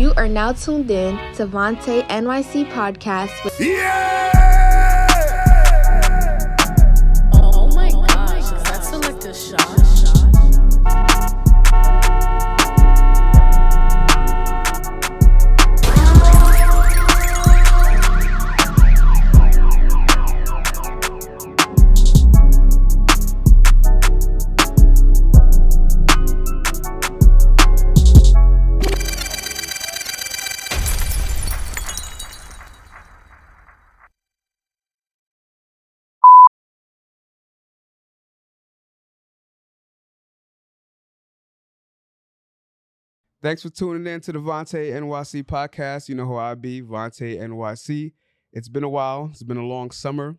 You are now tuned in to Vontae NYC podcast with Yeah! Thanks for tuning in to the Vontae NYC podcast. You know who I be, Vontae NYC. It's been a while. It's been a long summer.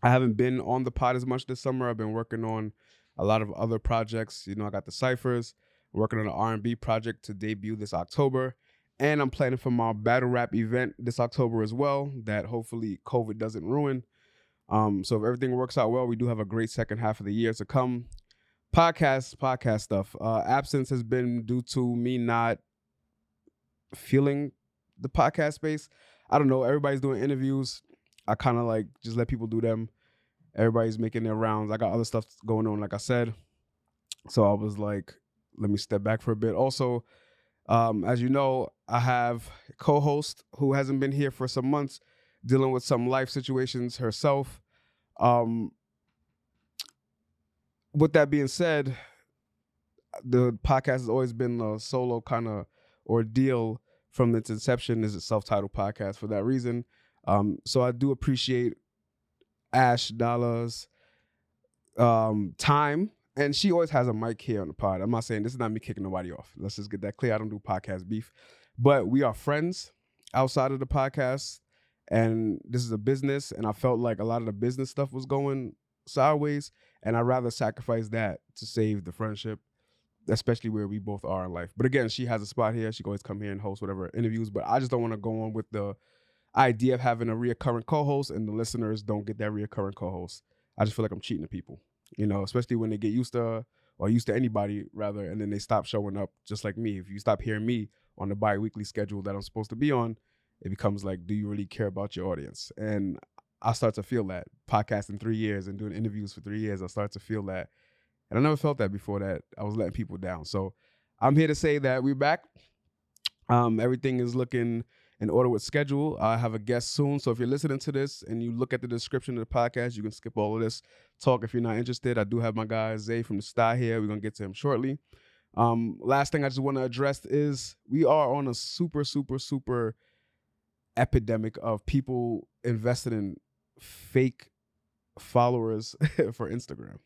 I haven't been on the pod as much this summer. I've been working on a lot of other projects. You know, I got the ciphers, working on an R&B project to debut this October, and I'm planning for my battle rap event this October as well. That hopefully COVID doesn't ruin. Um, so if everything works out well, we do have a great second half of the year to come podcast podcast stuff. Uh absence has been due to me not feeling the podcast space. I don't know everybody's doing interviews. I kind of like just let people do them. Everybody's making their rounds. I got other stuff going on like i said. So i was like let me step back for a bit. Also um as you know i have co-host who hasn't been here for some months dealing with some life situations herself. Um with that being said, the podcast has always been a solo kind of ordeal from its inception as a self-titled podcast for that reason. Um, so I do appreciate Ash Dollars um, time. And she always has a mic here on the pod. I'm not saying this is not me kicking nobody off. Let's just get that clear. I don't do podcast beef. But we are friends outside of the podcast. And this is a business. And I felt like a lot of the business stuff was going sideways and I'd rather sacrifice that to save the friendship, especially where we both are in life. But again, she has a spot here. She can always come here and host whatever interviews. But I just don't want to go on with the idea of having a reoccurring co-host and the listeners don't get that reoccurring co-host. I just feel like I'm cheating the people, you know, especially when they get used to or used to anybody rather, and then they stop showing up just like me. If you stop hearing me on the bi-weekly schedule that I'm supposed to be on, it becomes like, do you really care about your audience? And I start to feel that podcasting three years and doing interviews for three years. I start to feel that, and I never felt that before. That I was letting people down. So I'm here to say that we're back. Um, everything is looking in order with schedule. I have a guest soon, so if you're listening to this and you look at the description of the podcast, you can skip all of this talk if you're not interested. I do have my guy Zay from the Star here. We're gonna get to him shortly. Um, last thing I just want to address is we are on a super, super, super epidemic of people invested in fake followers for Instagram.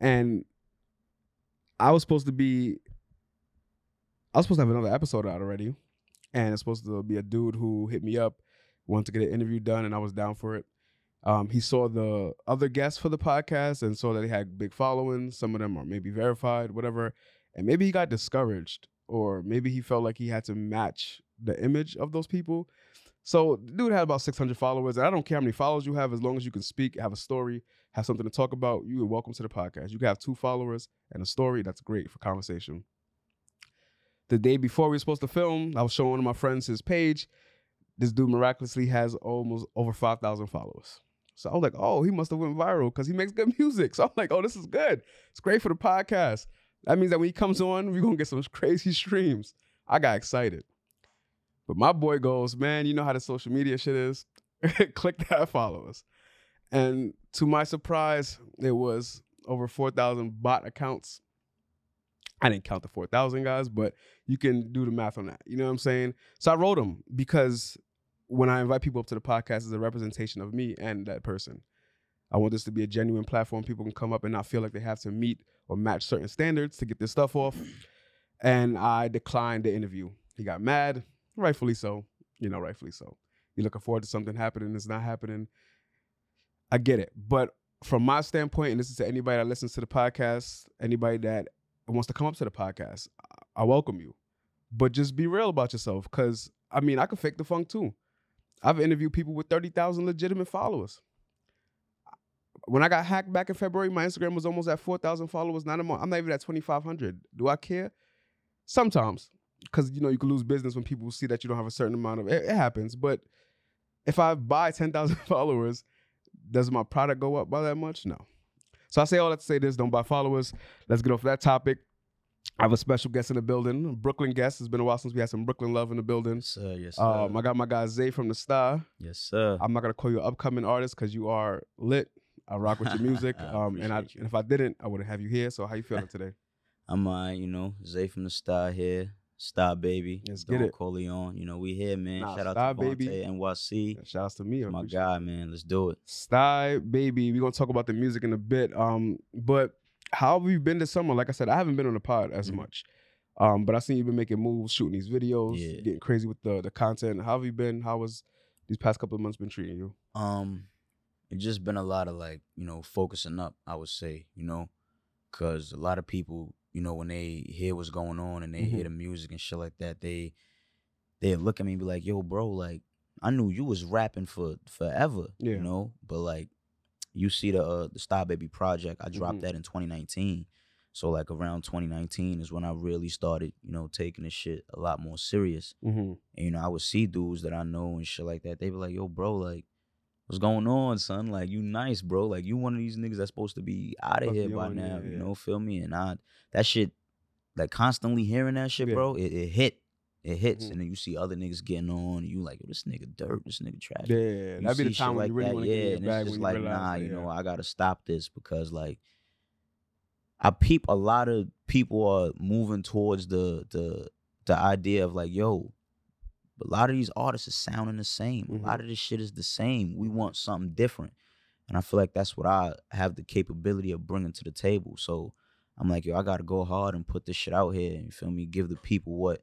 And I was supposed to be I was supposed to have another episode out already. And it's supposed to be a dude who hit me up, wanted to get an interview done, and I was down for it. Um, he saw the other guests for the podcast and saw that they had big following. Some of them are maybe verified, whatever. And maybe he got discouraged, or maybe he felt like he had to match the image of those people. So dude had about 600 followers. And I don't care how many followers you have, as long as you can speak, have a story, have something to talk about, you are welcome to the podcast. You can have two followers and a story. That's great for conversation. The day before we were supposed to film, I was showing one of my friends his page. This dude miraculously has almost over 5,000 followers. So I was like, oh, he must have went viral because he makes good music. So I'm like, oh, this is good. It's great for the podcast. That means that when he comes on, we're going to get some crazy streams. I got excited. But my boy goes, man, you know how the social media shit is. Click that, follow us. And to my surprise, it was over 4,000 bot accounts. I didn't count the 4,000 guys, but you can do the math on that. You know what I'm saying? So I wrote them because when I invite people up to the podcast, it's a representation of me and that person. I want this to be a genuine platform. People can come up and not feel like they have to meet or match certain standards to get this stuff off. And I declined the interview. He got mad rightfully so. You know, rightfully so. You're looking forward to something happening, it's not happening. I get it. But from my standpoint, and this is to anybody that listens to the podcast, anybody that wants to come up to the podcast, I welcome you. But just be real about yourself. Cause I mean, I can fake the funk too. I've interviewed people with 30,000 legitimate followers. When I got hacked back in February, my Instagram was almost at 4,000 followers. Not a month. I'm not even at 2,500. Do I care? Sometimes. Because you know you can lose business when people see that you don't have a certain amount of it, it happens. But if I buy ten thousand followers, does my product go up by that much? No. So I say all that to say this: don't buy followers. Let's get off that topic. I have a special guest in the building, a Brooklyn guest. It's been a while since we had some Brooklyn love in the building. Yes, sir. Yes, sir. Um, I got my guy Zay from the Star. yes, sir. I'm not gonna call you an upcoming artist because you are lit. I rock with your music. Um, and I and if I didn't, I wouldn't have you here. So how you feeling today? I'm uh, you know, Zay from the Star here. Star baby. Let's get Don it. Corleone. You know, we here, man. Nah, Shout out to Baby. NYC. Shout outs to me. I My guy, man. Let's do it. Stop baby, we're gonna talk about the music in a bit. Um, but how have you been this summer? Like I said, I haven't been on the pod as Mhm. much. Um, but I seen you've been making moves, shooting these videos, Yeah. getting crazy with the the content. How have you been? How was these past couple of months been treating you? Um, it's just been a lot of like, you know, focusing up, I would say, you know, because a lot of people, you know, when they hear what's going on and they Mhm. hear the music and shit like that, they they look at me and be like, yo, bro, like, I knew you was rapping for forever, Yeah. you know, but like, you see the uh, the Star Baby project, I dropped Mhm. that in 2019. So like around 2019 is when I really started, you know, taking this shit a lot more serious. Mm-hmm. And you know, I would see dudes that I know and shit like that. They be like, "Yo, bro, like, what's going on, son? Like, you nice, bro. Like, you one of these niggas that's supposed to be out of here by now. yeah. You know, feel me? And I, that shit, like, constantly hearing that shit, Yeah. bro, it, it hit, it hits. Mhm. And then you see other niggas getting on, and you like, yo, this nigga dirt, this nigga trash. Yeah, You that'd be the time when you really that, want to yeah, get it's just like, nah, you know. I gotta stop this because like. I peep a lot of people are moving towards the the the idea of like, yo, a lot of these artists are sounding the same. Mhm. A lot of this shit is the same. We want something different. And I feel like that's what I have the capability of bringing to the table. So I'm like, yo, I gotta go hard and put this shit out here. You feel me? Give the people what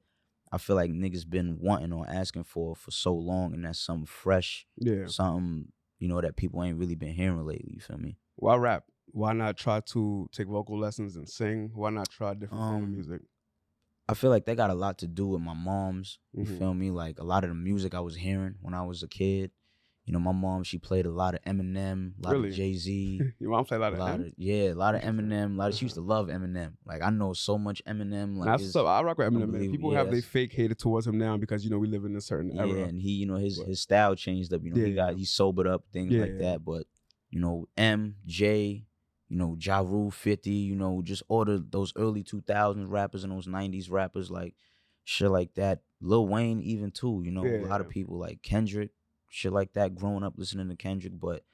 I feel like niggas been wanting or asking for for so long, and that's something fresh, yeah. something you know that people ain't really been hearing lately. You feel me? Why rap? Why not try to take vocal lessons and sing? Why not try different form of Um, music? I feel like that got a lot to do with my mom's. You Mhm. feel me? Like a lot of the music I was hearing when I was a kid. You know, my mom she played a lot of Eminem, a lot Really? of Jay Z, Your mom play a lot a of lot M? of yeah, a lot of Eminem. A lot of she used to love Eminem. Like I know so much Eminem. Like That's it's- what's up. I rock with Eminem. Man. People Yeah, have their fake hated towards him now because you know we live in a certain yeah, era. and he, you know, his But- his style changed up. You know, Yeah, he got he sobered up, things like that. But you know, M, J, you know, Ja Rule, Fifty, you know, just all the those early two thousands rappers and those nineties rappers, like shit like that. Lil Wayne, even too. You know, a lot of people like Kendrick, shit like that. Growing up listening to Kendrick, but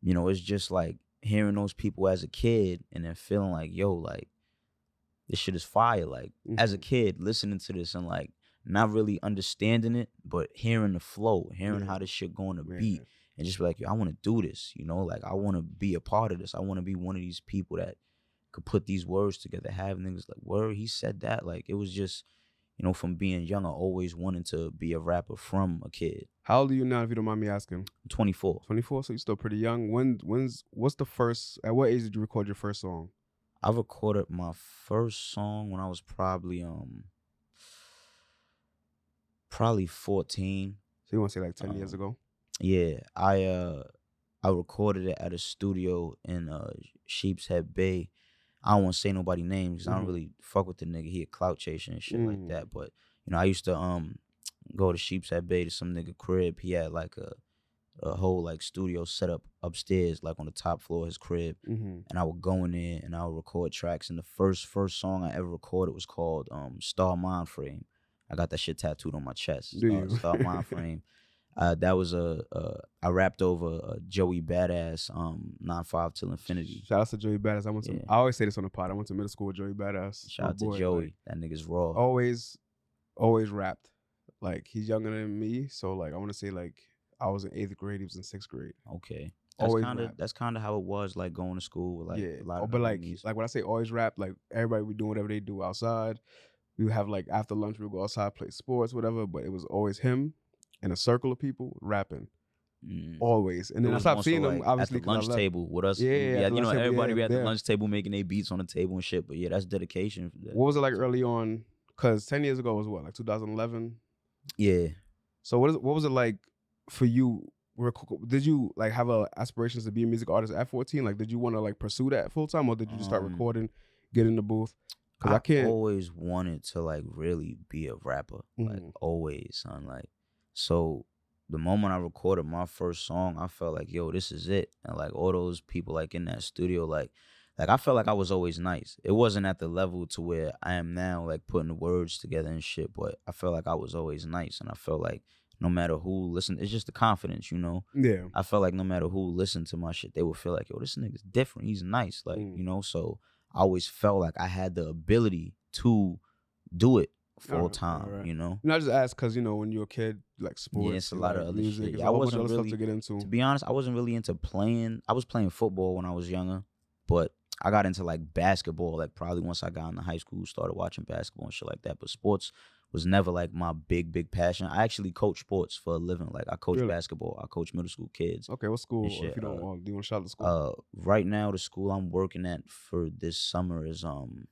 you know, it's just like hearing those people as a kid and then feeling like, yo, like this shit is fire. Like as a Mhm. kid, listening to this and like not really understanding it, but hearing the flow, hearing Yeah. how this shit going to beat, and just be like, yo, I want to do this. You know, like I want to be a part of this. I want to be one of these people that could put these words together, have niggas like, word, he said that. Like it was just, you know, from being young, I always wanted to be a rapper from a kid. How old are you now, if you don't mind me asking? I'm 24. 24, so you're still pretty young. When when's what's the first at what age did you record your first song? I recorded my first song when I was probably um probably 14. So you want to say like 10 years Um, ago? Yeah, I uh I recorded it at a studio in uh Sheepshead Bay. I don't want to say nobody names 'cause I Mhm. don't really fuck with the nigga. He a clout chaser and shit Mm. like that. But you know, I used to um go to Sheepshead Bay to some nigga crib. He had like a a whole like studio set up upstairs, like on the top floor of his crib. Mm-hmm. And I would go in there and I would record tracks. And the first first song I ever recorded was called um Star Mind Frame. I got that shit tattooed on my chest. Star. Star Mind Frame. Uh, that was a, a I rapped over Joey Badass um nine five till infinity. Shout out to Joey Badass. I went to Yeah. I always say this on the pod. I went to middle school with Joey Badass. Shout My out to boy, Joey. like, that nigga's raw. always always rapped. Like he's younger than me, so like I want to say like I was in eighth grade, he was in sixth grade. Okay. That's Always kind of rap. that's kind of how it was like going to school with like yeah, a lot Oh, of but like homies. like when I say always rap, like everybody would do whatever they do outside. We would have like after lunch we would go outside play sports, whatever. But it was always him and a circle of people rapping Mm. always. And then I stopped seeing them obviously at the lunch table with us. Yeah, we- yeah, you know, table, everybody yeah, be at the lunch table making their beats on the table and shit. But yeah, that's dedication. What was it like early on? Because ten years ago was what like 2011. Yeah. So what is what was it like for you? Did you like have a aspirations to be a music artist at 14? Like, did you want to like pursue that full time, or did you just start Um, recording, get in the booth? Because I, can't. always wanted to like really be a rapper. Like Mhm. always, son. Like so the moment I recorded my first song, I felt like, yo, this is it. And like all those people like in that studio, like like I felt like I was always nice. It wasn't at the level to where I am now, like putting the words together and shit, but I felt like I was always nice. And I felt like no matter who listened, it's just the confidence, you know. yeah. I felt like no matter who listened to my shit, they would feel like, yo, this nigga's different. He's nice. Like, Mm. you know, so I always felt like I had the ability to do it full time, alright. you know? I just asked because you know when you're a kid, like sports, it's a lot like of other music, shit. Yeah, I whole bunch of wasn't really- stuff to get into. To be honest, I wasn't really into playing. I was playing football when I was younger, but I got into like basketball, like probably once I got into high school, started watching basketball and shit like that. But sports was never like my big, big passion. I actually coach sports for a living. Like I coach Really? basketball. I coach middle school kids. okay, what school? and Or shit, if you don't, uh, want, do you want to shout out the school? Uh, right now the school I'm working at for this summer is um,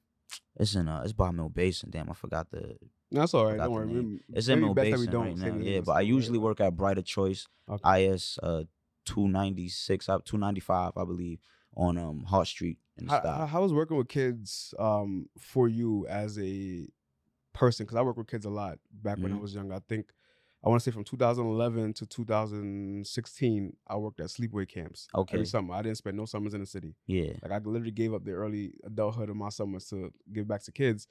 it's in uh, it's by Mill Basin. Damn, I forgot the. that's all right. Don't worry. name. It's in Mill Basin right now. Yeah, but I usually right? work at Brighter Choice. Okay. IS uh 296 up 295 I believe on um Hart Street in the How, was working with kids um, for you as a person? Because I work with kids a lot back when I Mhm. was young. I think I want to say from 2011 to 2016, I worked at sleepaway camps Okay. every summer. I didn't spend no summers in the city. yeah. Like I literally gave up the early adulthood of my summers to give back to kids,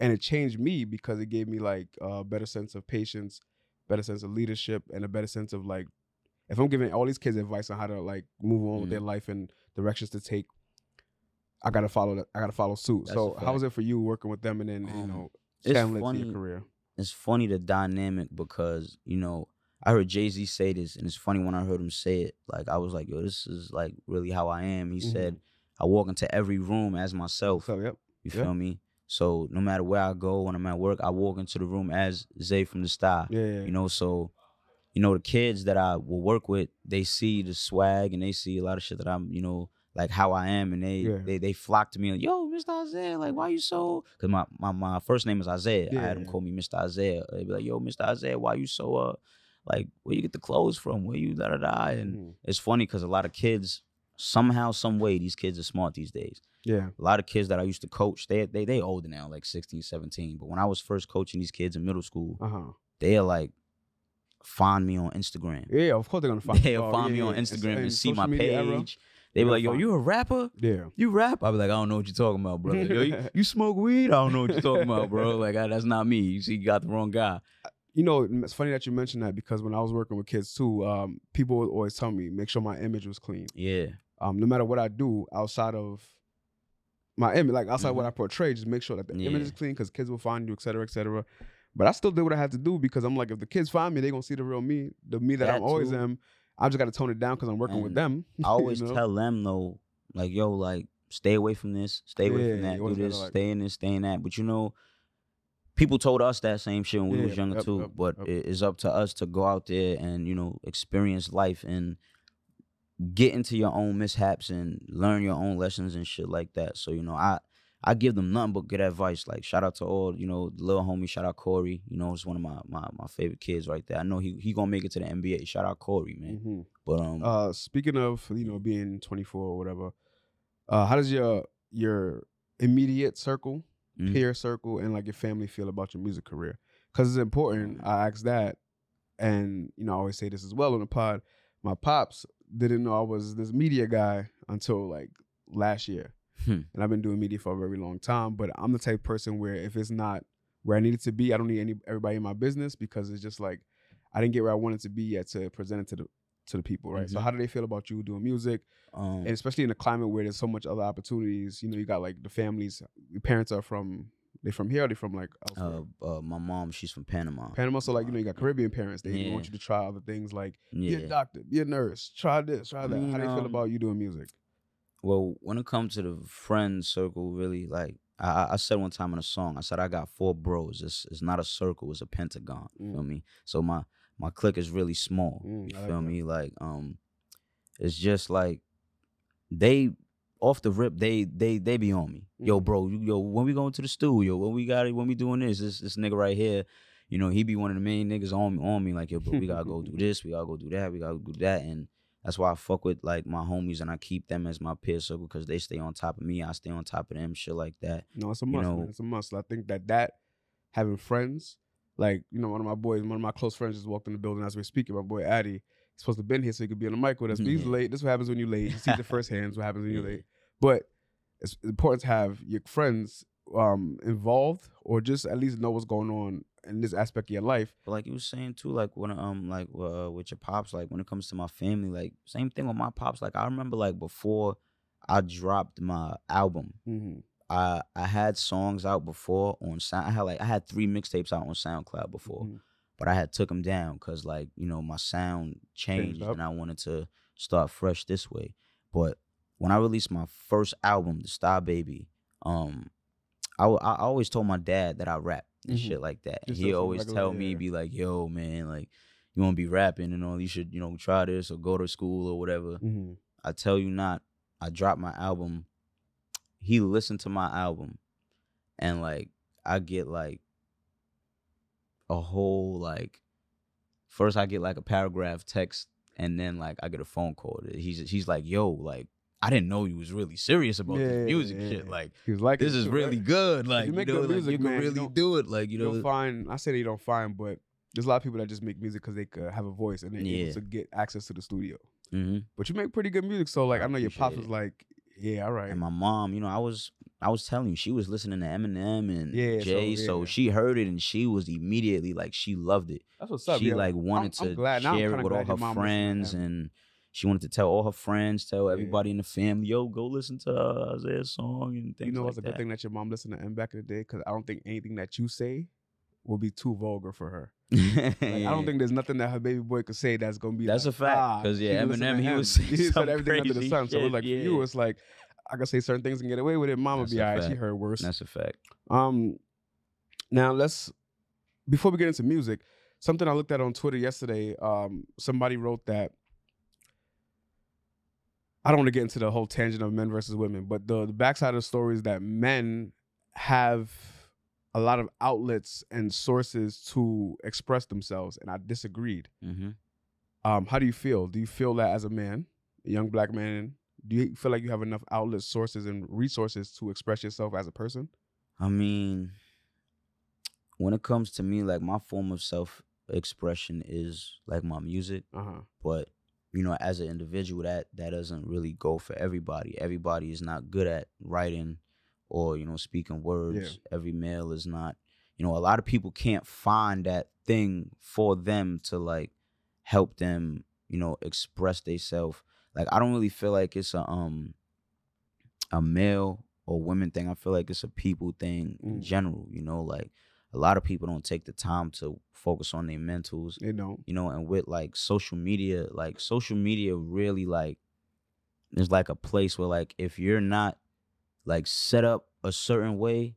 and it changed me because it gave me like a better sense of patience, better sense of leadership, and a better sense of like if I'm giving all these kids advice on how to like move on with their Mm-hmm. life and directions to take, I gotta follow that. I gotta follow suit. That's so how was it for you working with them and then you Um, know it's funny- your career? It's funny the dynamic because, you know, I heard Jay-Z say this and it's funny when I heard him say it. Like I was like, yo, this is like really how I am. He Mhm. said, I walk into every room as myself. So yep. You yeah. feel me? So no matter where I go, when I'm at work, I walk into the room as Zay from the style. Yeah, yeah. You know, so you know, the kids that I will work with, they see the swag and they see a lot of shit that I'm, you know, like how I am, and they Yeah. they they flock to me like, yo, Mr. Isaiah, like why you so? Cause my my, my first name is Isaiah. I had them call me Mr. Isaiah. They be like, yo, Mr. Isaiah, why you so uh, like where you get the clothes from? Where you da da da? And Mhm. it's funny because a lot of kids somehow, some way, these kids are smart these days yeah. a lot of kids that I used to coach, they they they older now, like 16, 17. But when I was first coaching these kids in middle school, Uh huh. they're like find me on Instagram. Yeah, of course they're gonna find. Me. They'll oh, find yeah, me on. Instagram and In see my media era, page. They be they're like, yo, you a rapper? Yeah. You rap? I be like, I don't know what you're talking about, brother. Yo, you, you smoke weed? I don't know what you're talking about, bro. Like, I, that's not me. You see, you got the wrong guy. You know, it's funny that you mentioned that because when I was working with kids too, um, people would always tell me make sure my image was clean. Yeah. Um, no matter what I do outside of my image, like outside what I portray, just make sure that the image Mm-hmm. Is clean because kids will find you, et cetera, et cetera. But I still did what I had to do because I'm like, if the kids find me, they gonna see the real me, the me that, That I'm always too. am. I just got to tone it down because I'm working with them. I always you know? tell them though, like, yo, like, stay away from this, stay away Yeah, from that, do this, like- stay in this, stay in that. But you know, people told us that same shit when we Yeah, was younger too. but it's up to us to go out there and you know experience life and get into your own mishaps and learn your own lessons and shit like that. So you know, I I give them nothing but good advice. Like shout out to all you know, the little homie. Shout out Corey. You know, it's one of my my, my favorite kids right there. I know he he gonna make it to the NBA. Shout out Corey, man. Mhm. But um, Uh, speaking of you know being 24 or whatever, uh, how does your your immediate circle, mhm. peer circle, and like your family feel about your music career? Because it's important. I ask that, and you know I always say this as well on the pod. My pops didn't know I was this media guy until like last year, Hmm. and I've been doing media for a very long time. But I'm the type of person where if it's not where I need it to be, I don't need any everybody in my business because it's just like I didn't get where I wanted to be yet to present it to the to the people, right? So Mhm. how do they feel about you doing music, um, and especially in a climate where there's so much other opportunities? You know, you got like the families. Your parents are from they from here. Or they from like uh, uh, my mom, she's from Panama. Panama. So like you know, you got Caribbean parents. They Yeah. want you to try other things like be a doctor, be a nurse, try this, try that. You How do they feel about you doing music? Well, when it comes to the friend circle, really, like I, I- said one time in a song, I said I got four bros. It's it's not a circle, it's a pentagon. You feel Mm. me? So my my clique is really small. Mm, you I like feel that. me? Like um, it's just like they off the rip, they they they be on me. Yo, Mhm. bro, you, yo, when we going to the studio, when we got it, when we doing this, this this nigga right here. You know, he be one of the main niggas on me, on me, like, yo, bro, we gotta go do this, we gotta go do that, we gotta do that. And that's why I fuck with like my homies and I keep them as my peer circle because they stay on top of me. I stay on top of them, shit like that. No, it's a you must. know- man. It's a must. I think that that having friends, like you know, one of my boys, one of my close friends just walked in the building as we're speaking. My boy Addy, he's supposed to have been here so he could be on the mic with us, but he's Yeah. late. This is what happens when you're late. You see the first hands. What happens when you're late. But it's important to have your friends um involved or just at least know what's going on in this aspect of your life. But like you was saying too, like when um like uh, with your pops, like when it comes to my family, like same thing with my pops. Like I remember like before I dropped my album, Mm-hmm. I I had songs out before on sound. I had like I had three mixtapes out on SoundCloud before, Mhm. but I had took them down because like you know my sound changed up. and I wanted to start fresh this way. But when I released my first album, The Star Baby, um, I, I always told my dad that I rap and Mhm. shit like that. Just he always regular- tell me, yeah. be like, "Yo, man, like you want to be rapping and all, you should you know try this or go to school or whatever." Mm-hmm. I tell you not, I dropped my album. He listened to my album, and like I get like a whole like first I get like a paragraph text, and then like I get a phone call. He's he's like, "Yo, like I didn't know you was really serious about Yeah, this music yeah, shit. Like He was like, this is too, really right? good. Like you you, know, good like music, you can man, you really don't- do it. Like you You know, don't find. I say they don't find, but there's a lot of people that just make music because they could have a voice and they're Yeah. able to get access to the studio. hmm But you make pretty good music, so like I, I know your pops was like, yeah, all right. And my mom, you know, I was I was telling you, she was listening to Eminem and Yeah, so, Jay, so, yeah. she heard it and she was immediately like she loved it. That's what's up. she yeah. like wanted I'm to I'm share it with all her mom listened to friends and she wanted to tell all her friends, tell Yeah. everybody in the family, yo, go listen to Isaiah's song and things you know, like it's a that. good thing that your mom listened to M back in the day because I don't think anything that you say will be too vulgar for her. Like, I don't think there's nothing that her baby boy could say that's gonna be. That's like, a fact, ah, 'cause, yeah, Eminem, he was he said everything under the sun. So shit, it's like for you, yeah. it's like I can say certain things and get away with it. Mama That's be alright. She heard worse. That's a fact. Um, now let's before we get into music, something I looked at on Twitter yesterday. Um, somebody wrote that I don't want to get into the whole tangent of men versus women, but the, the backside of the story is that men have a lot of outlets and sources to express themselves, and I disagreed. hmm Um, how do you feel? Do you feel that as a man, a young black man, do you feel like you have enough outlets, sources, and resources to express yourself as a person? I mean, when it comes to me, like my form of self expression is like my music. Uh huh. but you know as an individual that that doesn't really go for everybody. Everybody is not good at writing or you know speaking words. Every male is not you know a lot of people can't find that thing for them to like help them you know express themselves like i don't really feel like it's a um a male or women thing. I feel like it's a people thing in Mm. general you know like a lot of people don't take the time to focus on their mentals They don't. you know, and with like social media, like social media really like is like a place where like if you're not like set up a certain way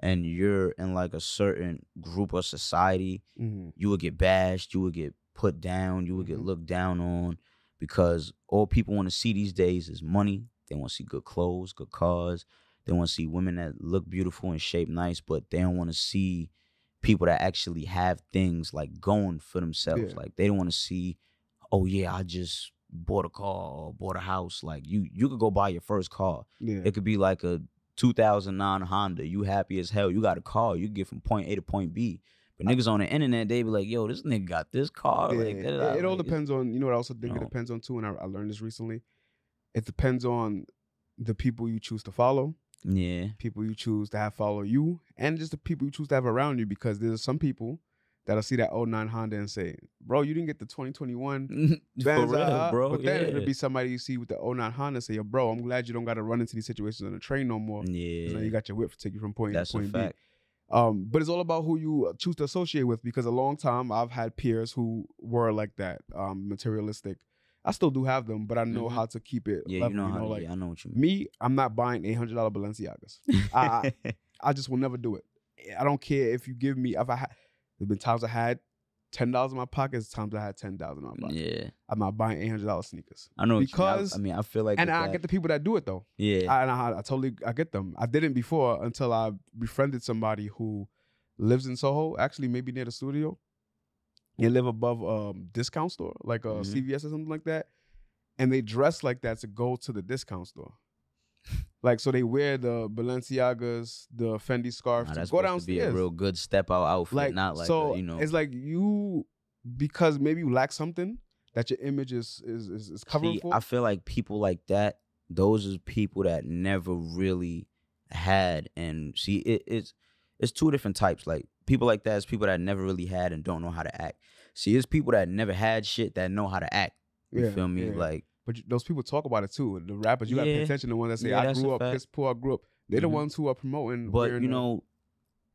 and you're in like a certain group of society, Mm-hmm. you would get bashed, you would get put down, you would Mhm. get looked down on because all people want to see these days is money. They want to see good clothes, good cars. They want to see women that look beautiful and shape nice, but they don't want to see people that actually have things like going for themselves. Yeah. Like they don't want to see, oh yeah, I just bought a car or bought a house. Like you, you could go buy your first car. Yeah. It could be like a 2009 Honda. You happy as hell. You got a car. You can get from point A to point B. But niggas on the internet, they be like, yo, this nigga got this car. Yeah, Like, it, it all Like, depends on you know what I also think it know. depends on too, and I, I learned this recently. It depends on the people you choose to follow, Yeah. people you choose to have follow you, and just the people you choose to have around you. Because there's some people that'll see that 09 Honda and say, "Bro, you didn't get the 2021 For Benz, real, uh, bro. But then yeah. it'll be somebody you see with the 09 Honda and say, "Yo, bro, I'm glad you don't got to run into these situations on the train no more. yeah. now you got your whip to take you from point A That's to a point B." Um, but it's all about who you uh, choose to associate with because a long time I've had peers who were like that, um, materialistic. I still do have them, but I know Mhm. how to keep it. Yeah, level, you know how. like yeah, I know what you mean. me, I'm not buying eight hundred dollar Balenciagas. I, I just will never do it. I don't care if you give me. If I had, there's been times I had ten dollars in my pockets, times I had ten thousand in my pocket. yeah, I'm not buying eight hundred dollar sneakers. I know. what you mean. Because- I, I mean, I feel like and I that- get the people that do it though. yeah, I, and I, I totally I get them. I didn't before until I befriended somebody who lives in Soho, actually maybe near the studio. They live above a discount store, like a Mhm. CVS or something like that. and they dress like that to go to the discount store. Like so, they wear the Balenciagas, the Fendi scarf Nah, to that's go supposed to be a downstairs. real good step out outfit, like not like so, a, you know. it's like you because maybe you lack something that your image is is is, is covering See, for. I feel like people like that, those is people that never really had and see it, it's it's two different types. Like people like that is people that never really had and don't know how to act. See, it's people that never had shit that know how to act. You Yeah, feel me? yeah. Like But those people talk about it too. The rappers, you gotta pay attention to the ones that say, Yeah, "I grew up fact. piss poor, I grew up." They're the Mhm. ones who are promoting. But you know,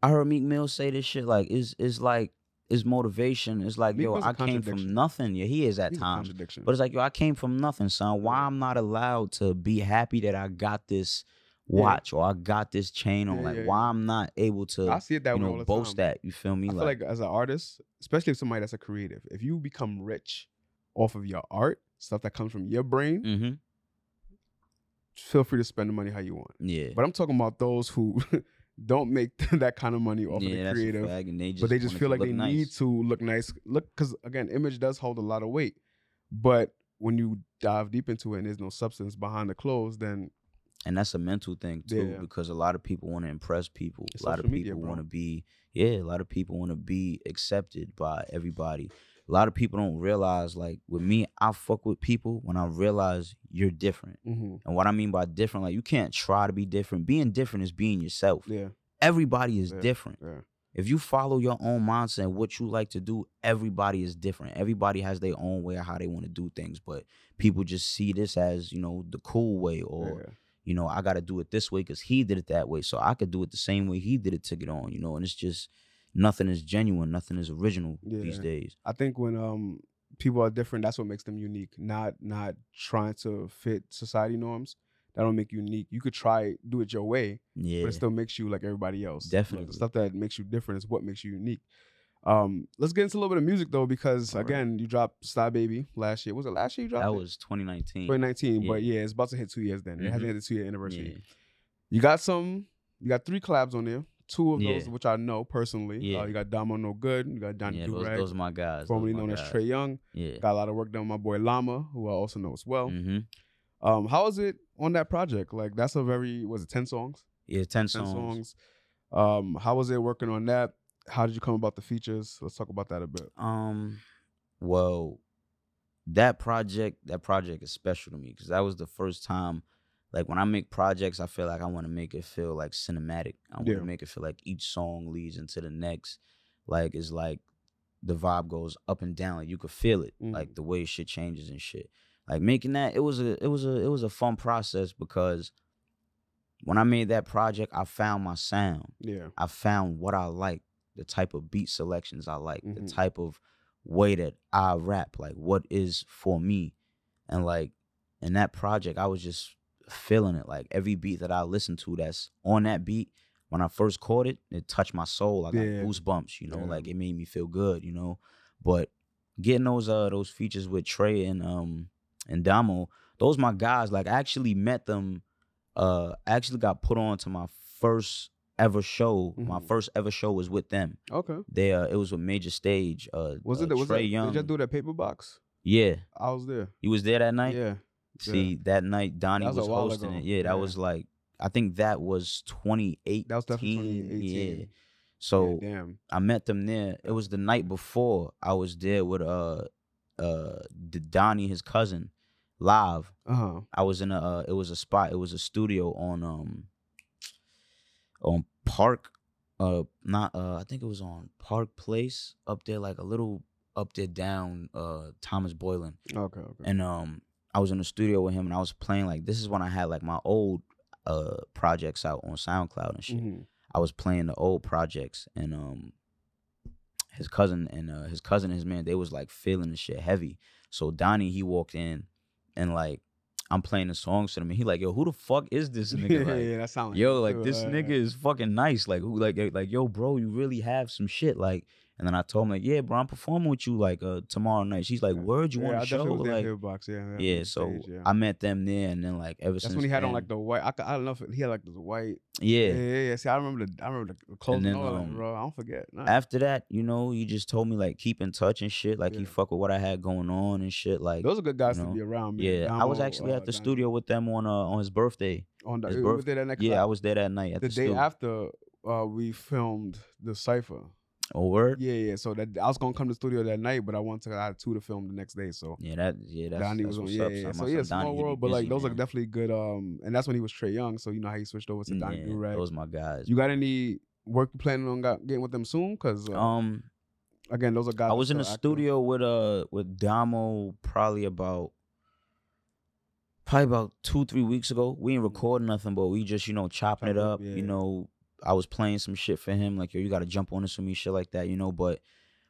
I heard Meek Mill say this shit like is is like is motivation. It's like Meek yo, I came from nothing. Yeah, he is at he's times. But it's like yo, I came from nothing, son. Why I'm not allowed to be happy that I got this Yeah. watch or I got this chain on? Yeah, like yeah, why yeah. I'm not able to I see it that you know boast time. that. You feel me? I feel like as an artist, especially if somebody that's a creative, if you become rich off of your art, stuff that comes from your brain, hmm feel free to spend the money how you want. yeah. But I'm talking about those who don't make that kind of money off yeah, of the creative, they just but they just feel like they nice. need to look nice. Look, because again, image does hold a lot of weight. But when you dive deep into it and there's no substance behind the clothes, then and that's a mental thing too Yeah. because a lot of people want to impress people. It's a lot of people want to be yeah a lot of people want to be accepted by everybody. A lot of people don't realize like with me i fuck with people when i realize you're different. Mhm, and what i mean by different like you can't try to be different. Being different is being yourself. Yeah, everybody is Yeah. different. Yeah, if you follow your own mindset and what you like to do, everybody is different. Everybody has their own way of how they want to do things, but people just see this as, you know, the cool way or. You know, I got to do it this way because he did it that way. So I could do it the same way he did it to get on, you know, and it's just nothing is genuine, nothing is original these days. I think when um people are different, that's what makes them unique. Not not trying to fit society norms. That don't make you unique. You could try do it your way, Yeah. but it still makes you like everybody else. Definitely. the stuff that makes you different is what makes you unique. Um, let's get into a little bit of music though, because All right. again, you dropped Star Baby last year. Was it last year you dropped? that it? was 2019. 2019, but yeah. yeah, it's about to hit two years. Then it hasn't Mhm. hit the two year anniversary. Yeah. You got some. You got three collabs on there. Two of those Yeah. which I know personally. Yeah. Uh, you got Damo No Good. You got Johnny yeah, Do those, those are my guys. formerly known as. Trey Young. Yeah. Got a lot of work done with my boy Llama, who I also know as well. hmm Um, how is it on that project? Like that's a very was it ten songs? Yeah, 10 Ten songs. songs. Um, how was it working on that? How did you come about the features? Let's talk about that a bit. Um, well, that project, that project is special to me because that was the first time. Like when I make projects, I feel like I want to make it feel like cinematic. I want to Yeah. make it feel like each song leads into the next. Like it's like the vibe goes up and down. Like you could feel it, Mhm. like the way shit changes and shit. Like making that, it was a, it was a, it was a fun process because when I made that project, I found my sound. Yeah. I found what I like, the type of beat selections I like, Mhm. the type of way that I rap, like what is for me. And like in that project, I was just feeling it. Like every beat that I listened to that's on that beat, when I first caught it, it touched my soul. I got Yeah. goosebumps, you know, Yeah. like it made me feel good, you know. But getting those uh those features with Trey and um and Damo, those my guys. Like I actually met them uh I actually got put on to my first ever show. My Mhm. first ever show was with them. Okay. They uh it was with Major Stage. Uh Was uh, it? Was Trey it? Young? Did y'all do that paper box? yeah. I was there. You was there that night? Yeah. See, that night Donnie That was was, hosting ago. it. Yeah, that Yeah. was like I think that was 2018. That was definitely 2018. Yeah. So yeah, damn. I met them there. It was the night before I was there with uh uh Donnie, his cousin, live. Uh huh. I was in a uh, it was a spot, it was a studio on um on Park uh not uh I think it was on Park Place up there like a little up there down uh Thomas Boyland. Okay. Okay. And um I was in the studio with him and I was playing like this is when I had like my old uh projects out on SoundCloud and shit. Mhm. I was playing the old projects and um his cousin and uh his cousin and his man they was like feeling the shit heavy. So Donnie he walked in and like I'm playing the songs to him and he like yo who the fuck is this nigga yeah, like yeah, that sounds like yo like too. this Uh, nigga is fucking nice like who like like yo bro you really have some shit like And then I told him like, yeah, bro, I'm performing with you like uh tomorrow night. She's like, word, you yeah, want to show? definitely was there Like, Hitbox, yeah. yeah. So stage, yeah. I met them there, and then like ever That's since when he had on like the white. I, I don't know if he had like this white. yeah. Yeah, yeah, yeah. See, I remember the I remember the clothes and, then, um, bro. I don't forget. Nah. After that, you know, you just told me like keep in touch and shit. Like Yeah. you fuck with what I had going on and shit. Like Those are good guys you to be around, man. yeah, I was actually uh, at the Don- studio with them on uh, on his birthday. on the, his we birth- there that next Yeah. I was there that night at the the, day after uh, we filmed the cipher. Oh word. Yeah, yeah. So that I was gonna come to the studio that night, but I wanted to I had two to film the next day. So Yeah, that yeah, that's, Donnie that's was on. what's Yeah, up. yeah. So yeah, small Donnie, he be world, but like those are definitely good. Um, and that's when he was Trey Young. So you know how he switched over to Donnie yeah, Durag. those my guys. You got any work you planning on got, getting with them soon? Cause uh, um, again, those are guys. I was in the active. studio with uh with Damo probably about probably about two three weeks ago. We ain't recording nothing, but we just you know chopping it up, up. yeah. You know, I was playing some shit for him, like yo, you got to jump on this for me, shit like that. You know, but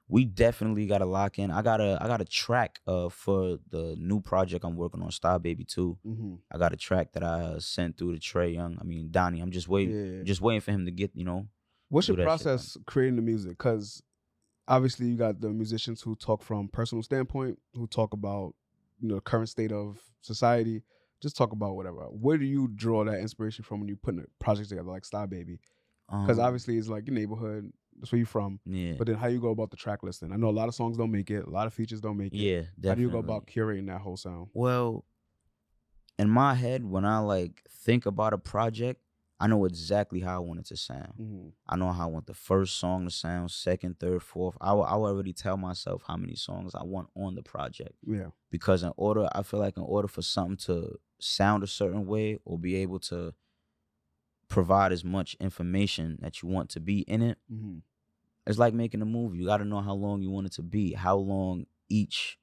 we definitely got to lock in. I got a I got a track uh for the new project I'm working on, Star Baby Two. Mhm. I got a track that I uh, sent through to Trey Young. I mean Donnie. I'm just waiting, Yeah. just waiting for him to get you know. What's your that shit, process creating the music? Because obviously you got the musicians who talk from personal standpoint, who talk about you know the current state of society. Just talk about whatever. Where do you draw that inspiration from when you putting a project together like Star Baby? Because um, obviously it's like your neighborhood. That's where you're from. yeah, But then how you go about the track listing? I know a lot of songs don't make it. A lot of features don't make it. yeah. Definitely. How do you go about curating that whole sound? Well, in my head, when I like think about a project, I know exactly how I want it to sound. Mm-hmm. I know how I want the first song to sound, second, third, fourth. I will, I will already tell myself how many songs I want on the project Yeah. because in order, I feel like in order for something to sound a certain way or be able to provide as much information that you want to be in it, Mm-hmm. it's like making a movie. You got to know how long you want it to be, how long each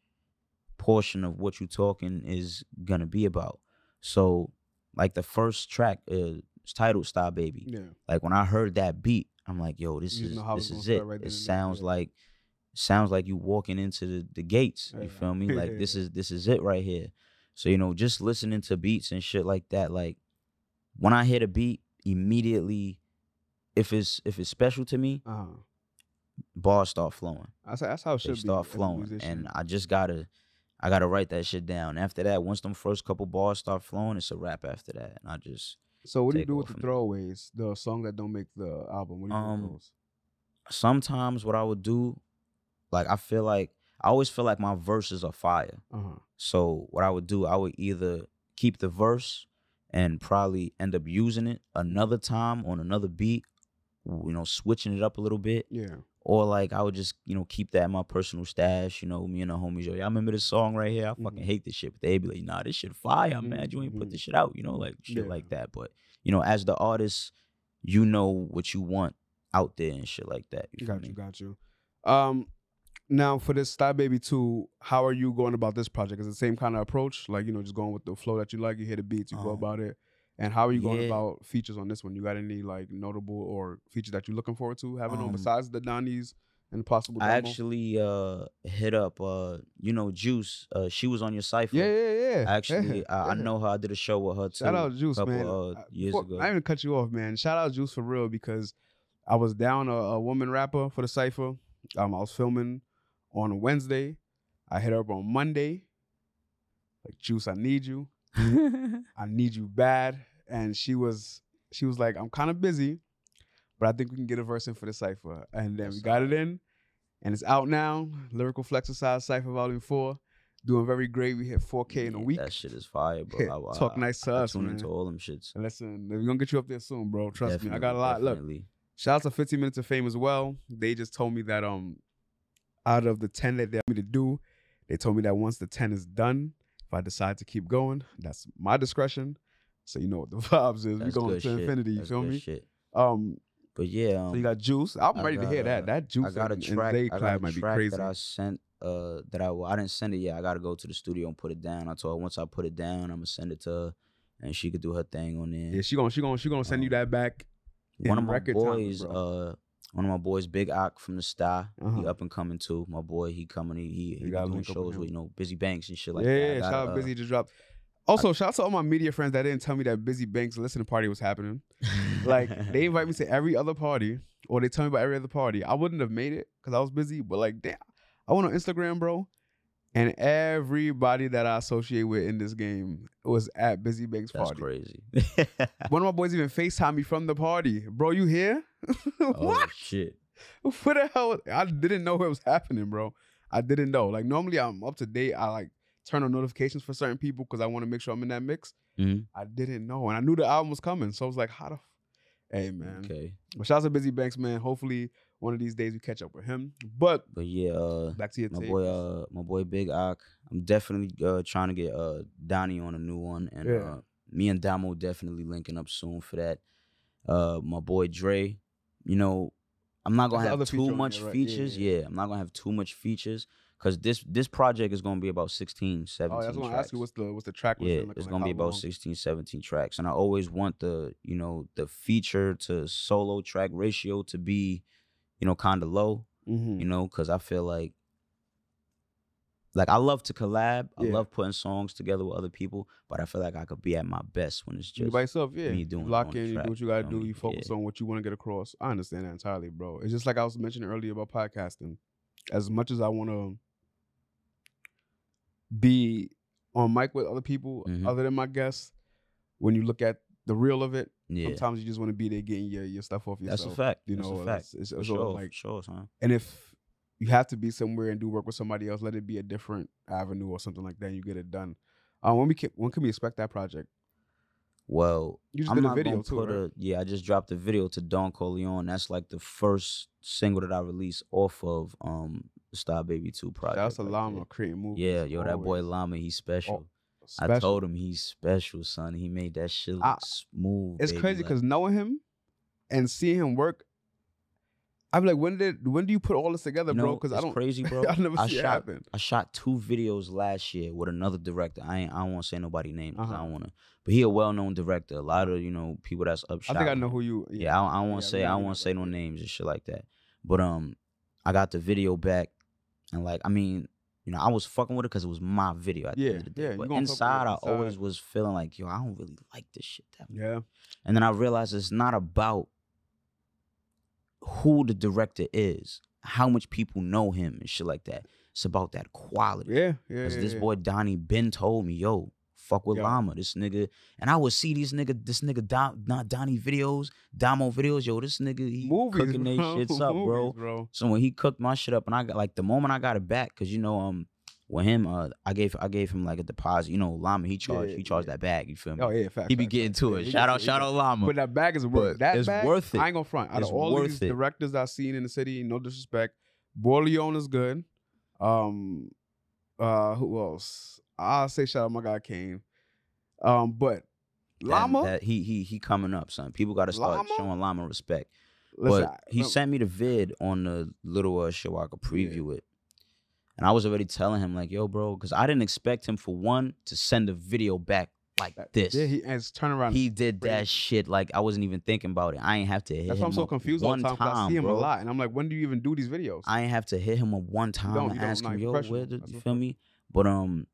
portion of what you're talking is gonna be about. So, like the first track uh, is titled "Star Baby." Yeah. Like when I heard that beat, I'm like, "Yo, this You is this is it." right it sounds like sounds like you walking into the, the gates. Yeah. You feel me? Like this is this is it right here. So you know, just listening to beats and shit like that. Like when I hear a beat, immediately, if it's if it's special to me, Uh huh. bars start flowing That's, that's how it they should start be. flowing and i just gotta i gotta write that shit down after that once them first couple bars start flowing it's a wrap. after that and i just So what do you do with the throwaways? The song that don't make the album. What do you do Um, with those? sometimes what i would do like i feel like i always feel like my verses are fire Uh huh. so what i would do i would either keep the verse and probably end up using it another time on another beat you know switching it up a little bit Yeah. Or like I would just, you know, keep that in my personal stash. You know, me and the homies, yo, y'all remember this song right here? I fucking Mhm. hate this shit. But they'd be like, nah, this shit fire. I'm mad you ain't put Mhm. this shit out, you know, like shit Yeah. like that. But, you know, as the artist, you know what you want out there and shit like that. You Got me? you, got you. Um, now for this Star Baby two, how are you going about this project? Is it the same kind of approach, like you know, just going with the flow that you like? You hear the beats, you go Um, about it. And how are you going yeah. about features on this one? You got any like notable or features that you're looking forward to having on Um, besides the Donnies and possible? I actually uh hit up uh you know Juice. Uh she was on your cipher. yeah, yeah, yeah. I actually yeah, I, I know her. I did a show with her too. Shout out Juice, couple, man. uh, years ago. I didn't even cut you off, man. Shout out Juice for real because I was down a, a woman rapper for the cipher. Um, I was filming on Wednesday. I hit her up on Monday. Like Juice, I need you. I need you bad. And she was she was like, I'm kind of busy, but I think we can get a verse in for the cipher. And then we got it in, and it's out now. Lyrical Flexercise Cipher Volume Four, doing very great. We hit 4K in a week. That shit is fire, bro. I, Talk I- nice to I us, tune man. into all them shits. And listen, we're gonna get you up there soon, bro. Trust me. I got a Definitely, lot. Look, shout out to 15 Minutes of Fame as well. They just told me that um out of the 10 that they want me to do, they told me that once the 10 is done, if I decide to keep going, that's my discretion. So you know what the vibes is. We That's going to shit. infinity, you That's feel me? Shit. Um But yeah, um, so you got Juice. I'm I ready to hear that. That Juice I got a and, track. I got a might be crazy. that I sent. Uh, that I well, I didn't send it yet. I got to go to the studio and put it down. I told her once I put it down, I'm gonna send it to her, and she could do her thing on there. yeah, she gonna she gonna she gonna send you Um, that back. one of my record time, boys, uh, one of my boys, Big Ock from the Star. He Uh-huh. up and coming too. My boy, he coming. He he, he doing link up with shows with you know Bizzy Banks and shit like yeah, that. I yeah, shout out uh, Bizzy just dropped. Also, shout out to all my media friends that didn't tell me that Bizzy Banks listening party was happening. Like they invite me to every other party or they tell me about every other party, I wouldn't have made it because I was busy. But like, damn, I went on Instagram, bro, and everybody that I associate with in this game was at Bizzy Banks party. That's party. crazy. One of my boys even FaceTime me from the party. Bro, you here? oh what? shit. What the hell? I didn't know what was happening, bro. I didn't know. Like normally I'm up to date. I like turn on notifications for certain people because I want to make sure I'm in that mix. Mhm. I didn't know, and I knew the album was coming, so I was like, "How the?" F-? Hey man, Okay. but shout out to Bizzy Banks, man. Hopefully one of these days we catch up with him. But But yeah, uh back to your my tape. boy uh my boy Big Ock. I'm definitely uh trying to get uh Donnie on a new one and Yeah. uh me and Damo definitely linking up soon for that. Uh my boy Dre, you know, I'm not gonna That's have other feature too much there, right? Yeah, features. yeah. Yeah, I'm not gonna have too much features cause this this project is gonna be about 16, 17 oh, that's what I you. What's the what's the track? yeah, it's like? gonna be about long? 16, 17 tracks. And I always want the, you know, the feature to solo track ratio to be, you know, kind of low Mhm. you know, because I feel like like I love to collab. I love putting songs together with other people, but I feel like I could be at my best when it's You just by yourself, yeah. me You doing it lock in, you track, do what you gotta feel do. me? You focus Yeah. on what you want to get across. I understand that entirely, bro. It's just like I was mentioning earlier about podcasting. As much as I want to be on mic with other people, Mhm. other than my guests, when you look at the real of it, yeah. sometimes you just want to be there getting your, your stuff off yourself. That's a fact. You That's know, a fact. it's, it's, it's sure, like, sure, son. and if you have to be somewhere and do work with somebody else, let it be a different avenue or something like that. And you get it done. Um, when we can, when can we expect that project? Well, You just I'm did a video too, put right? a yeah. I just dropped a video to Don Corleone. That's like the first single that I released off of um the Star Baby Two project. That's right Llama there. creating movies. Yeah, yo, that boy always. Llama, he's special. I Special. told him he's special, son. He made that shit look I- smooth. It's baby, crazy like- because knowing him and seeing him work, I'm like, when did when do you put all this together, You bro? Because I don't crazy, bro. I never I see it shot, happen. I shot two videos last year with another director. I ain't, I don't want to say nobody name 'cause I Uh-huh. don't want to. But he a well known director. A lot of you know people that's up. I think I know who you. Yeah, I, don't- I yeah, to say I know don't want to say no names and shit like that. But um, I got the video back, and like I mean, you know, I was fucking with it because it was my video at the end of the day. yeah, but gonna fuck with it inside, I always was feeling like, yo, I don't really like this shit that much. Yeah, And then I realized it's not about who the director is, how much people know him and shit like that. It's about that quality. yeah, yeah. Because yeah, this yeah. boy Donnie Ben told me, yo, fuck with Yo. Llama. This nigga, and I would see these nigga, this nigga Dom, not Donnie videos, Damo videos. Yo, this nigga, he movies, cooking they shits up, bro. Bro. So when he cooked my shit up, and I got like the moment I got it back, cause you know, um, with him, uh, I gave I gave him like a deposit. You know, Llama, he charged Yeah, he charged yeah. that bag. You feel me? Oh yeah, fact. he be fact, getting fact. to it. he Shout out, shout out. Llama. But that bag is worth that it's bag, worth it. I ain't gonna front. Out It's of all these it. directors I've seen in the city, no disrespect, Boy Leone is good. Um, uh, who else? I'll say shout out my guy Kane. Um, but That- Llama, that- he he he coming up, son. People got to start Llama? showing Llama respect. listen, but he sent me the vid on the little uh, show I could preview it. And I was already telling him, like, yo, bro, because I didn't expect him for one to send a video back like this. Yeah, he his turnaround. He did that shit like I wasn't even thinking about it. I ain't have to hit That's why I'm so confused all one the time. 'cause I see him bro. a lot, and I'm like, when do you even do these videos? I ain't have to hit him up one time don't, and you ask him, yo, where did you feel me? But um,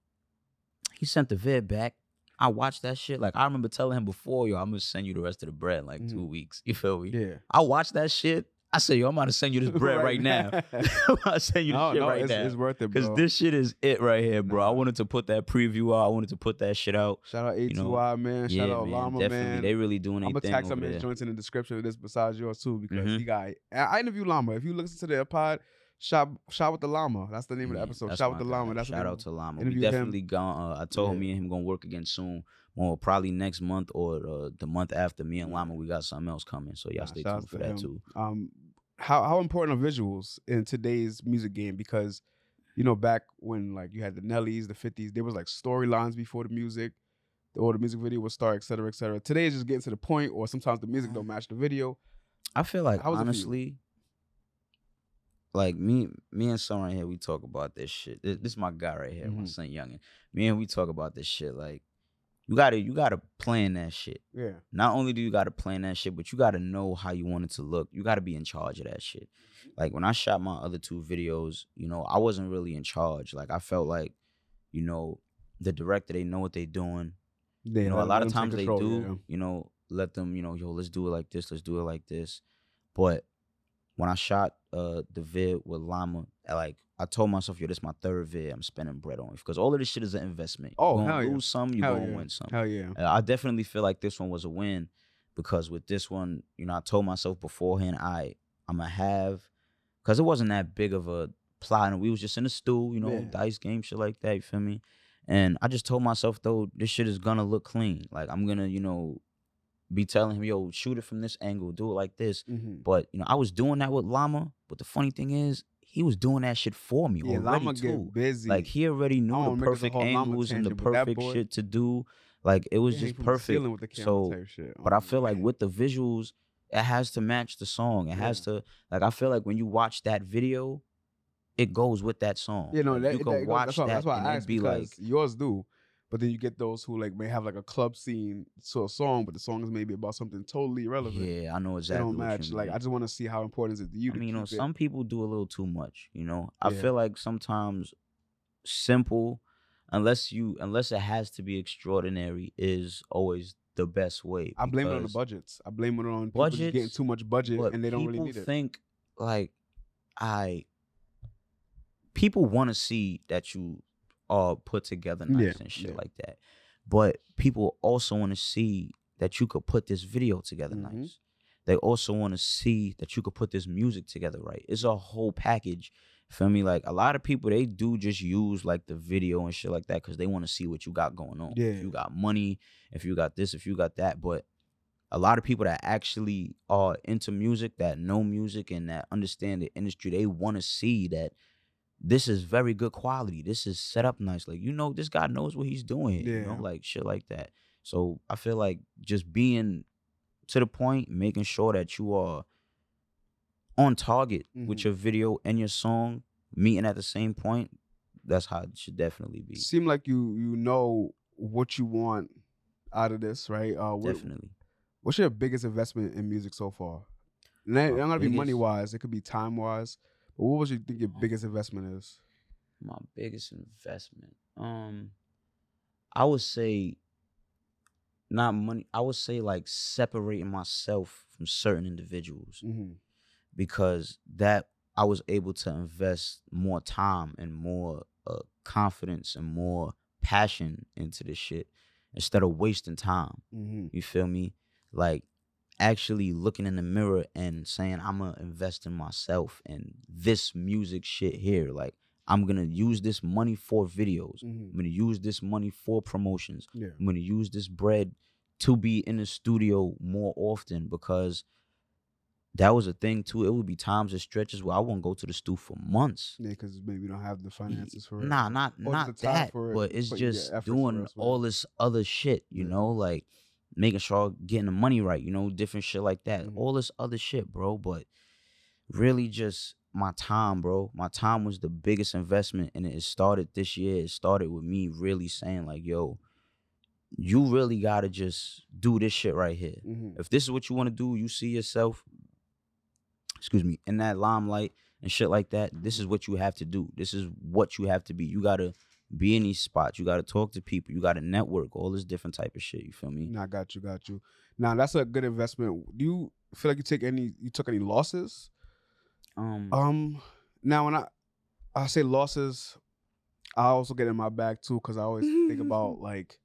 he sent the vid back. I watched that shit. Like I remember telling him before, yo, I'm gonna send you the rest of the bread in like Mhm. two weeks. You feel me? yeah, I watched that shit. I said, yo, I'm about to send you this bread right, now. I'm about to send you this no, shit no, right it's, now. it's worth it, bro. Because this shit is it right here, bro. I wanted to put that preview out. I wanted to put that shit out. Shout out A2Y, know, man. yeah, Shout out man, Llama, definitely. man. They really doing it. I'm gonna thing tag some of his joints in the description of this besides yours too because Mhm. he got. I, I interview Llama. If you listen to their pod, shop shop with the Llama. That's the name of the episode. Shop with the guy. Llama. That's Shout out to Llama. We interviewed him. definitely gonna. Uh, I told him Yeah. me and him gonna work again soon. Well, probably next month or uh, the month after. Me and. Llama, we got something else coming. So y'all Nah, stay tuned for to that him. too. Um, how how important are visuals in today's music game? Because you know, back when like you had the Nellies, the 50s, there was like storylines before the music, or the music video would start, et cetera, et cetera. Today is just getting to the point, or sometimes the music don't match the video. I feel like How was it for you? honestly, like me, me and son right here, we talk about this shit. This, this is my guy right here, my Mhm. son Youngin. Me and we talk about this shit. Like, you gotta, you gotta plan that shit. Yeah, Not only do you gotta plan that shit, but you gotta know how you want it to look. You gotta be in charge of that shit. Like when I shot my other two videos, you know, I wasn't really in charge. Like I felt like, you know, the director they know what they're doing. They You know, a lot of times take they do, yeah. you know, let them, you know, yo, let's do it like this, let's do it like this. But when I shot uh the vid with Llama, like I told myself, yo, this is my third vid I'm spending bread on it. because all of this shit is an investment. Oh, you hell gonna yeah. lose some, you Hell gonna yeah. win some. Hell yeah. Uh, I definitely feel like this one was a win because with this one, you know, I told myself beforehand, I I'm gonna have because it wasn't that big of a plot, and we was just in a stool, you know, Yeah. dice game, shit like that. You feel me? And I just told myself though, this shit is gonna look clean. Like I'm gonna, you know, be telling him, yo, shoot it from this angle, do it like this. Mhm. But you know, I was doing that with Llama. But the funny thing is, he was doing that shit for me Yeah, already too. Like he already knew the wanna make this a perfect angles and the that perfect boy- shit to do. Like it was Yeah, just perfect. with the So, shit. but Oh, I feel like with the visuals, it has to match the song. It has to like I feel like when you watch that video, it goes with that song. you know that, you that can goes- watch that's why, that that's why and I asked be like yours do, but then you get those who like may have like a club scene to a song, but the song is maybe about something totally irrelevant. yeah, I know they exactly. don't what match. Like. I just want to see how important is it to you. I mean, you know, it- some people do a little too much. You know, I Yeah. feel like sometimes simple, unless you unless it has to be extraordinary, is always the best way. I blame it on the budgets. I blame it on people just getting too much budget and they don't really need it. think like I people want to see that you are put together nice Yeah, and shit yeah. like that. But people also want to see that you could put this video together Mhm. nice. They also want to see that you could put this music together right. It's a whole package. Feel me? Like a lot of people, they do just use like the video and shit like that because they want to see what you got going on. Yeah. If you got money, if you got this, if you got that. But a lot of people that actually are into music, that know music and that understand the industry, they want to see that this is very good quality. This is set up nice. Like, you know, this guy knows what he's doing. You know, like shit like that. So I feel like just being to the point, making sure that you are on target with Mhm. your video and your song, meeting at the same point, that's how it should definitely be. Seem like you you know what you want out of this, right? Uh, what, Definitely. What's your biggest investment in music so far? And that, My it don't gotta be money wise. It could be time wise. What would you think your biggest investment is? my biggest investment um i would say not money i would say like separating myself from certain individuals Mm-hmm. because that i was able to invest more time and more uh, confidence and more passion into this shit instead of wasting time Mm-hmm. you feel me? Like actually looking in the mirror and saying I'm gonna invest in myself and this music shit here. Like I'm gonna use this money for videos. Mm-hmm. I'm gonna use this money for promotions. Yeah. I'm gonna use this bread to be in the studio more often because that was a thing too. It would be times and stretches where I wouldn't go to the studio for months. Yeah, because maybe you don't have the finances for it. Nah, not Or not that, for it, but it's your just doing all this other shit. You Yeah. know, like making sure getting the money right. You know, different shit like that. Mhm. All this other shit, bro. But really, just my time, bro. My time was the biggest investment, and it started this year. It started with me really saying, like, yo, you really gotta just do this shit right here. Mm-hmm. If this is what you want to do, you see yourself, excuse me, in that limelight and shit like that, this is what you have to do. This is what you have to be. You gotta be in these spots. You gotta talk to people. You gotta network. All this different type of shit. You feel me? Nah, got you, got you. Now that's a good investment. Do you feel like you take any you took any losses? Um, Um, now when I I say losses, I also get in my bag too because I always think about like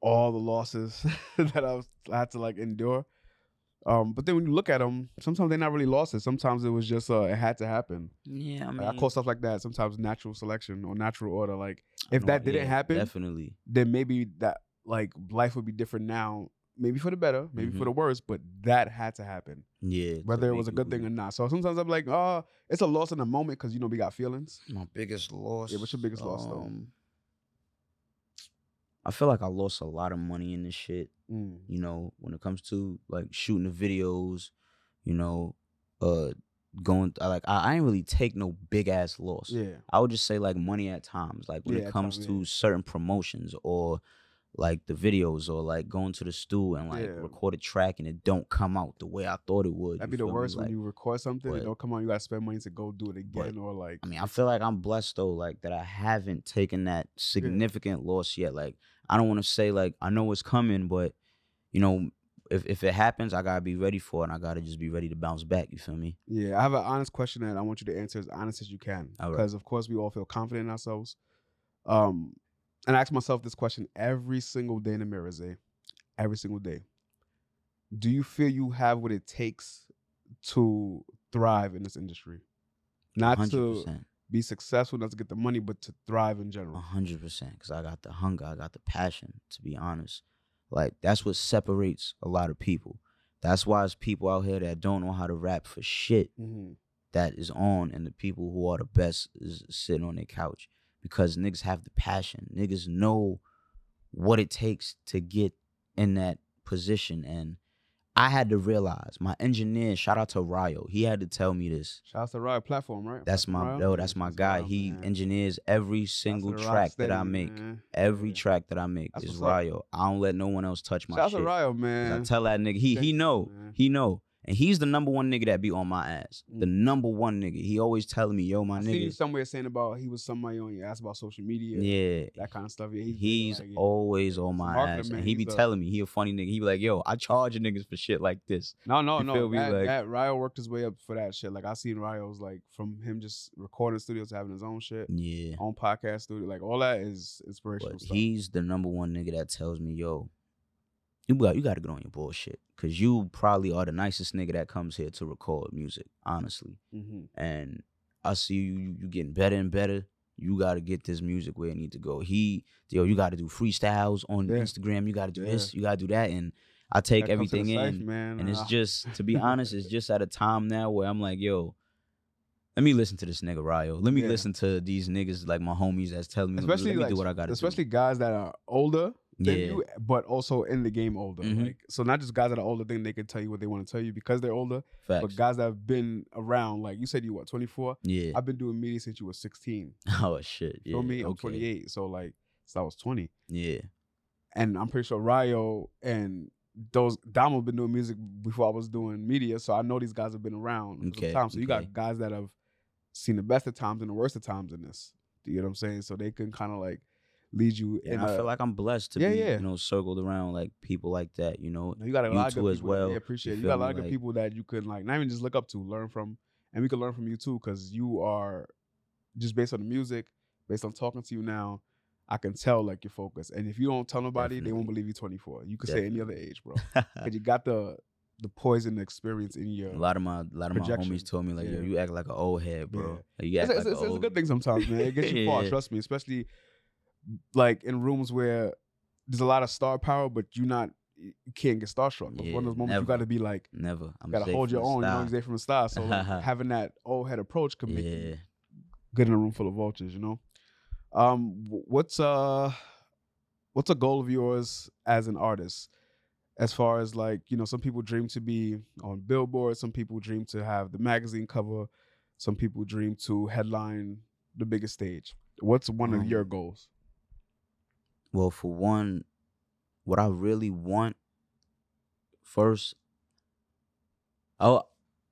all the losses that I, was, I had to like endure. Um, but then when you look at them, sometimes they're not really losses. Sometimes it was just uh, it had to happen. yeah, I Like, I call stuff like that sometimes natural selection or natural order. Like if know- that didn't yeah, happen, definitely. then maybe that like life would be different now. Maybe for the better, maybe for Mhm. the worse, but that had to happen, Yeah, whether it was a good thing or not. So sometimes I'm like, oh, it's a loss in the moment because you know we got feelings. My biggest loss. Yeah, what's your biggest loss, though? I feel like I lost a lot of money in this shit. Mm. you know, when it comes to like shooting the videos, you know, uh going I like I, I ain't really take no big ass loss. Yeah, I would just say like money at times, like when Yeah, it comes to certain promotions or like the videos or like going to the stool and like Yeah. record a track and it don't come out the way I thought it would. that'd be the me? worst when Like, you record something. but- it don't come on. You gotta spend money to go do it again, or like I mean, I feel like I'm blessed though, like that I haven't taken that significant loss yet. Like I don't want to say like I know it's coming, but you know, if if it happens, I gotta be ready for it. and I gotta just be ready to bounce back. You feel me? Yeah, I have an honest question that I want you to answer as honest as you can. All right. Because of course we all feel confident in ourselves. Um, and I ask myself this question every single day in the mirror, Zay. Every single day. Do you feel you have what it takes to thrive in this industry? Not hundred to be successful, not to get the money, but to thrive in general. hundred percent. Because I got the hunger, I got the passion. To be honest, like that's what separates a lot of people. That's why it's people out here that don't know how to rap for shit Mhm. that is on, and the people who are the best is sitting on their couch because niggas have the passion. Niggas know what it takes to get in that position, and I had to realize my engineer. Shout out to Ryo. He had to tell me this. Shout out to Ryo Platform, right? That's my yo. That's my guy. He man. engineers every Shout single track that I make. man. Every Yeah. track that I make That's is what's up. Ryo. I don't let no one else touch my shit. Shout out to Ryo, man. I tell that nigga, he he know, man. he know, and he's the number one nigga that be on my ass. The Mm. number one nigga. He always telling me, yo, my I see you somewhere saying about he was somebody on your ass about social media, Yeah, that kind of stuff. Yeah, he's, he's like, yeah. always on my ass, man. and he be a- telling me he a funny nigga. He be like, yo, I charge niggas for shit like this. no, no, you no. That, Like- that Ryo worked his way up for that shit. Like I seen Ryo's like from him just recording studios, having his own shit, Yeah, own podcast studio. Like all that is inspirational but stuff. he's the number one nigga that tells me, yo, you got you got to get on your bullshit, cause you probably are the nicest nigga that comes here to record music, honestly. hmm and I see you, you getting better and better. You got to get this music where it need to go. He, yo, you got to do freestyles on Yeah. Instagram. You got to do Yeah. this. You got to do that, and I take That everything in. man. and it's just, to be honest, it's just at a time now where I'm like, yo, let me listen to this nigga Ryo. Let me Yeah. listen to these niggas like my homies that's telling me, especially let me like, do what I got to do. especially guys that are older than Yeah. you, but also in the game older. Mhm. Like so, not just guys that are older think they can tell you what they want to tell you because they're older, Facts. but guys that have been around. Like you said, you what twenty four. yeah. I've been doing media since you were sixteen. oh shit. Yeah. Feel me? I'm okay. 28, so like, so I was 20, Yeah. and I'm pretty sure Ryo and those Damo have been doing music before I was doing media, so I know these guys have been around Okay, time. So you got guys that have seen the best of times and the worst of times in this. Do you get what I'm saying? So they can kind of like lead you. in And I feel like I'm blessed to Yeah, be, yeah. you know, circled around like people like that. You know, you got a you lot of good as people that- well, Yeah, you appreciate it. You got a me? lot of good Like- people that you can like not even just look up to, learn from, and we can learn from you too because you are just based on the music, based on talking to you now. I can tell like you're focused, and if you don't tell nobody, they won't believe you're 24. You could say any other age, bro, because you got the the poison experience in your. A lot of my a lot of my Projection. homies told me like, yo, you act like an old head, bro. Yeah. Like, you It's, act it's, like it's, a it's a good thing sometimes, man. It gets you far. Yeah. Trust me, especially like in rooms where there's a lot of star power, but you not you can't get starstruck. It's one of those moments you got to be like. Never. I'm gotta hold your own. You know, there from the start. So like, having that old head approach can make Yeah. good in a room full of vultures. You know. Um, what's uh, what's a goal of yours as an artist? As far as like you know, some people dream to be on Billboard. Some people dream to have the magazine cover. Some people dream to headline the biggest stage. What's one of Um, your goals? Well, for one, what I really want first, I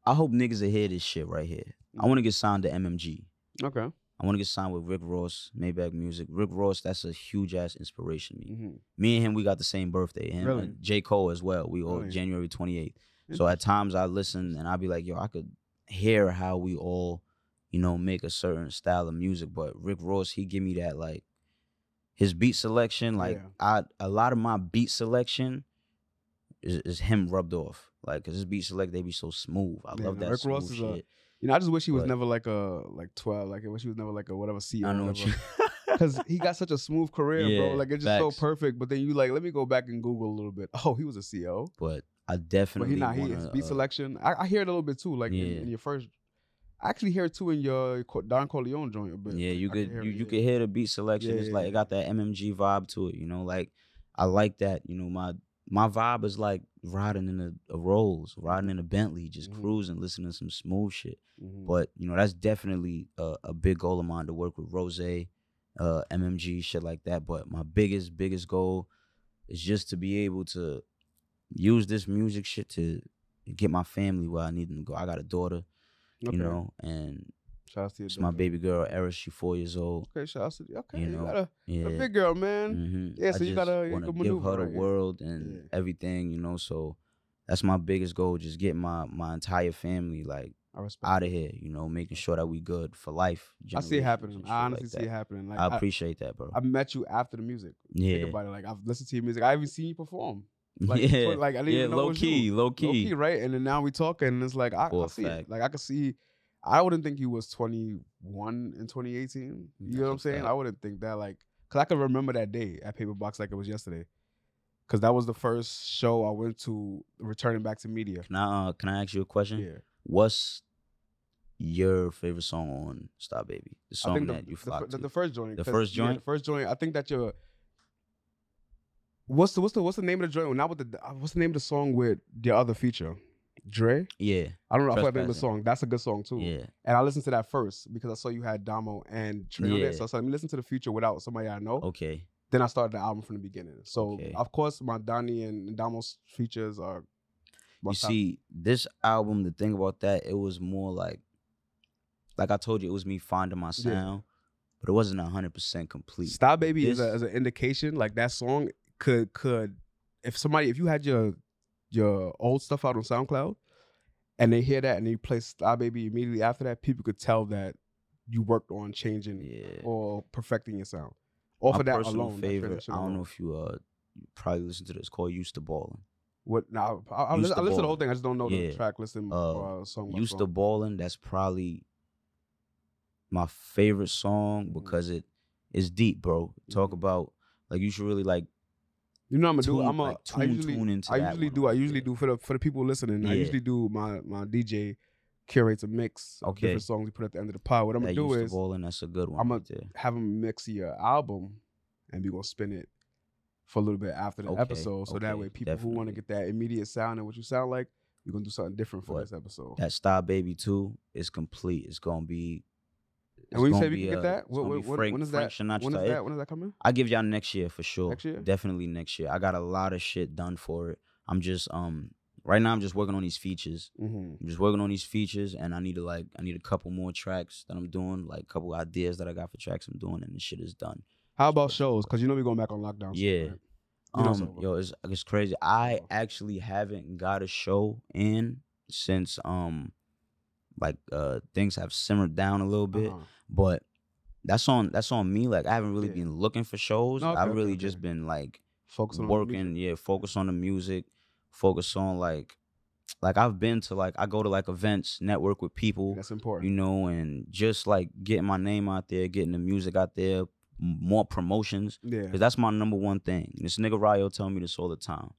I hope niggas will hear this shit right here. I Mm. want to get signed to MMG. Okay. I want to get signed with Rick Ross, Maybach Music. Rick Ross, that's a huge ass inspiration to me. Mm-hmm. Me and him, we got the same birthday. Him Really? and J. Cole as well. We all Really? January 28th. So at times I listen and I'll be like, yo, I could hear how we all, you know, make a certain style of music. But Rick Ross, he give me that like his beat selection. Like Yeah. I a lot of my beat selection is, is him rubbed off. Like cause his beat select, they be so smooth. I Yeah, love no, that Rick smooth Ross is a- You know, I just wish he was But- never like a like twelve. Like I wish he was never like a whatever CEO. I know what you because he got such a smooth career, bro. Like it's just facts. so perfect. But then you like, let me go back and Google a little bit. Oh, he was a CEO, but I definitely. but he not. He wanna, his beat uh, selection. I, I hear it a little bit too. Like in, in your first, I actually hear it too in your Don Corleone joint a bit. Yeah, you I could hear you, it, you yeah. could hear the beat selection. Yeah, it's like it got that MMG vibe to it, you know. Like I like that, you know. My my vibe is like riding in a, a Rolls, riding in a Bentley, just Mhm. cruising, listening to some smooth shit. Mhm. But you know, that's definitely a, a big goal of mine to work with Rose, uh, MMG, shit like that. But my biggest biggest goal is just to be able to use this music shit to get my family where I need them to go. I got a daughter, Okay. you know, and shout out to it's my baby girl, Eris. She four years old. Okay, shout out to you. Okay, you you, know, got a, Yeah. a big girl, man. hmm Yeah, so you gotta- you can give her the right? World and Yeah. everything, you know. So that's my biggest goal. Just get my my entire family like out of here. You know, making sure that we good for life. I see it happening. I honestly like see it happening. Like I I, appreciate that, bro. I met you after the music. yeah, Think about it. Like I've listened to your music. I haven't seen you perform. Like, yeah, like I didn't yeah. even know low key, you. low Low key. key, right? And then now we talking, and it's like I, I see it. Like I could see. I wouldn't think he was 21 in 2018. You know what I'm saying? fact. I wouldn't think that. Like, cause I can remember that day at Paper Box like it was yesterday. Cause that was the first show I went to returning back to media. Can I uh, can I ask you a question? Yeah. What's your favorite song on Star Baby? The song the, that you the, the, to. the first joint. The first yeah, joint? the first joint. I think that your what's the what's the what's the name of the joint? Not with the uh, what's the name of the song with the other feature, Dre. yeah, I don't know. I forgot the name of the song. That's a good song too. yeah. And I listened to that first because I saw you had Damo and Trey on Yeah. there. So I said, let me listen to the future without somebody I know. Okay. Then I started the album from the beginning. So Okay. of course my Donnie and Damo's features are. my You top- see, this album, the thing about that, it was more like, like I told you, it was me finding my sound, but it wasn't hundred percent complete. Star Baby is, a, This- is an indication. Like that song could could if somebody if you had your your old stuff out on SoundCloud and they hear that and they play Star Baby immediately after that, people could tell that you worked on changing Yeah. or perfecting your sound. Off My of that personal alone, favorite. I don't know if you uh you probably listen to this. Called "Used to Ballin'." What now? I, I, listen, to to I listen to the whole thing. I just don't know the track. Listen, Uh, uh, song. "Used to song. Ballin'." That's probably my favorite song Mhm. because it is deep, bro. Talk Mhm. about like you should really like You know I'm gonna do. I'm a. like, I tune- usually, tune into I usually do. I usually there. do for the for the people listening. I usually do my my DJ curates a mix of Okay. different songs we put at the end of the pod. What I'm that gonna do "Used to is Ballin'." That's a good one. I'ma- right have them mix your uh, album, and we gonna spin it for a little bit after the Okay, episode, so that way people who want to get that immediate sound and what you sound like, we're gonna do something different for But this episode. That Star Baby too is complete. It's gonna be. And when you say we can get uh, that, what, what, Frank- when is that? Sinatra When is that? When is that coming? I give y'all next year for sure. Next year? Definitely next year. I got a lot of shit done for it. I'm just um right now I'm just working on these features. Mm-hmm. I'm just working on these features and I need to like I need a couple more tracks that I'm doing, like a couple ideas that I got for tracks I'm doing and the shit is done. How about shows? Because you know we're going back on lockdown. soon, Yeah. right? You know it's Um yo, it's it's crazy. I actually haven't got a show in since um like uh things have simmered down a little bit. Uh-huh. But that's on that's on me. Like I haven't really Yeah. been looking for shows. No, okay, I've really okay. just been like Focus on the music. working, yeah, focus on the music, focus on like like I've been to like I go to like events, network with people, That's important. you know, and just like getting my name out there, getting the music out there, more promotions. yeah. Cause that's my number one thing. This nigga Ryo tell me this all the time.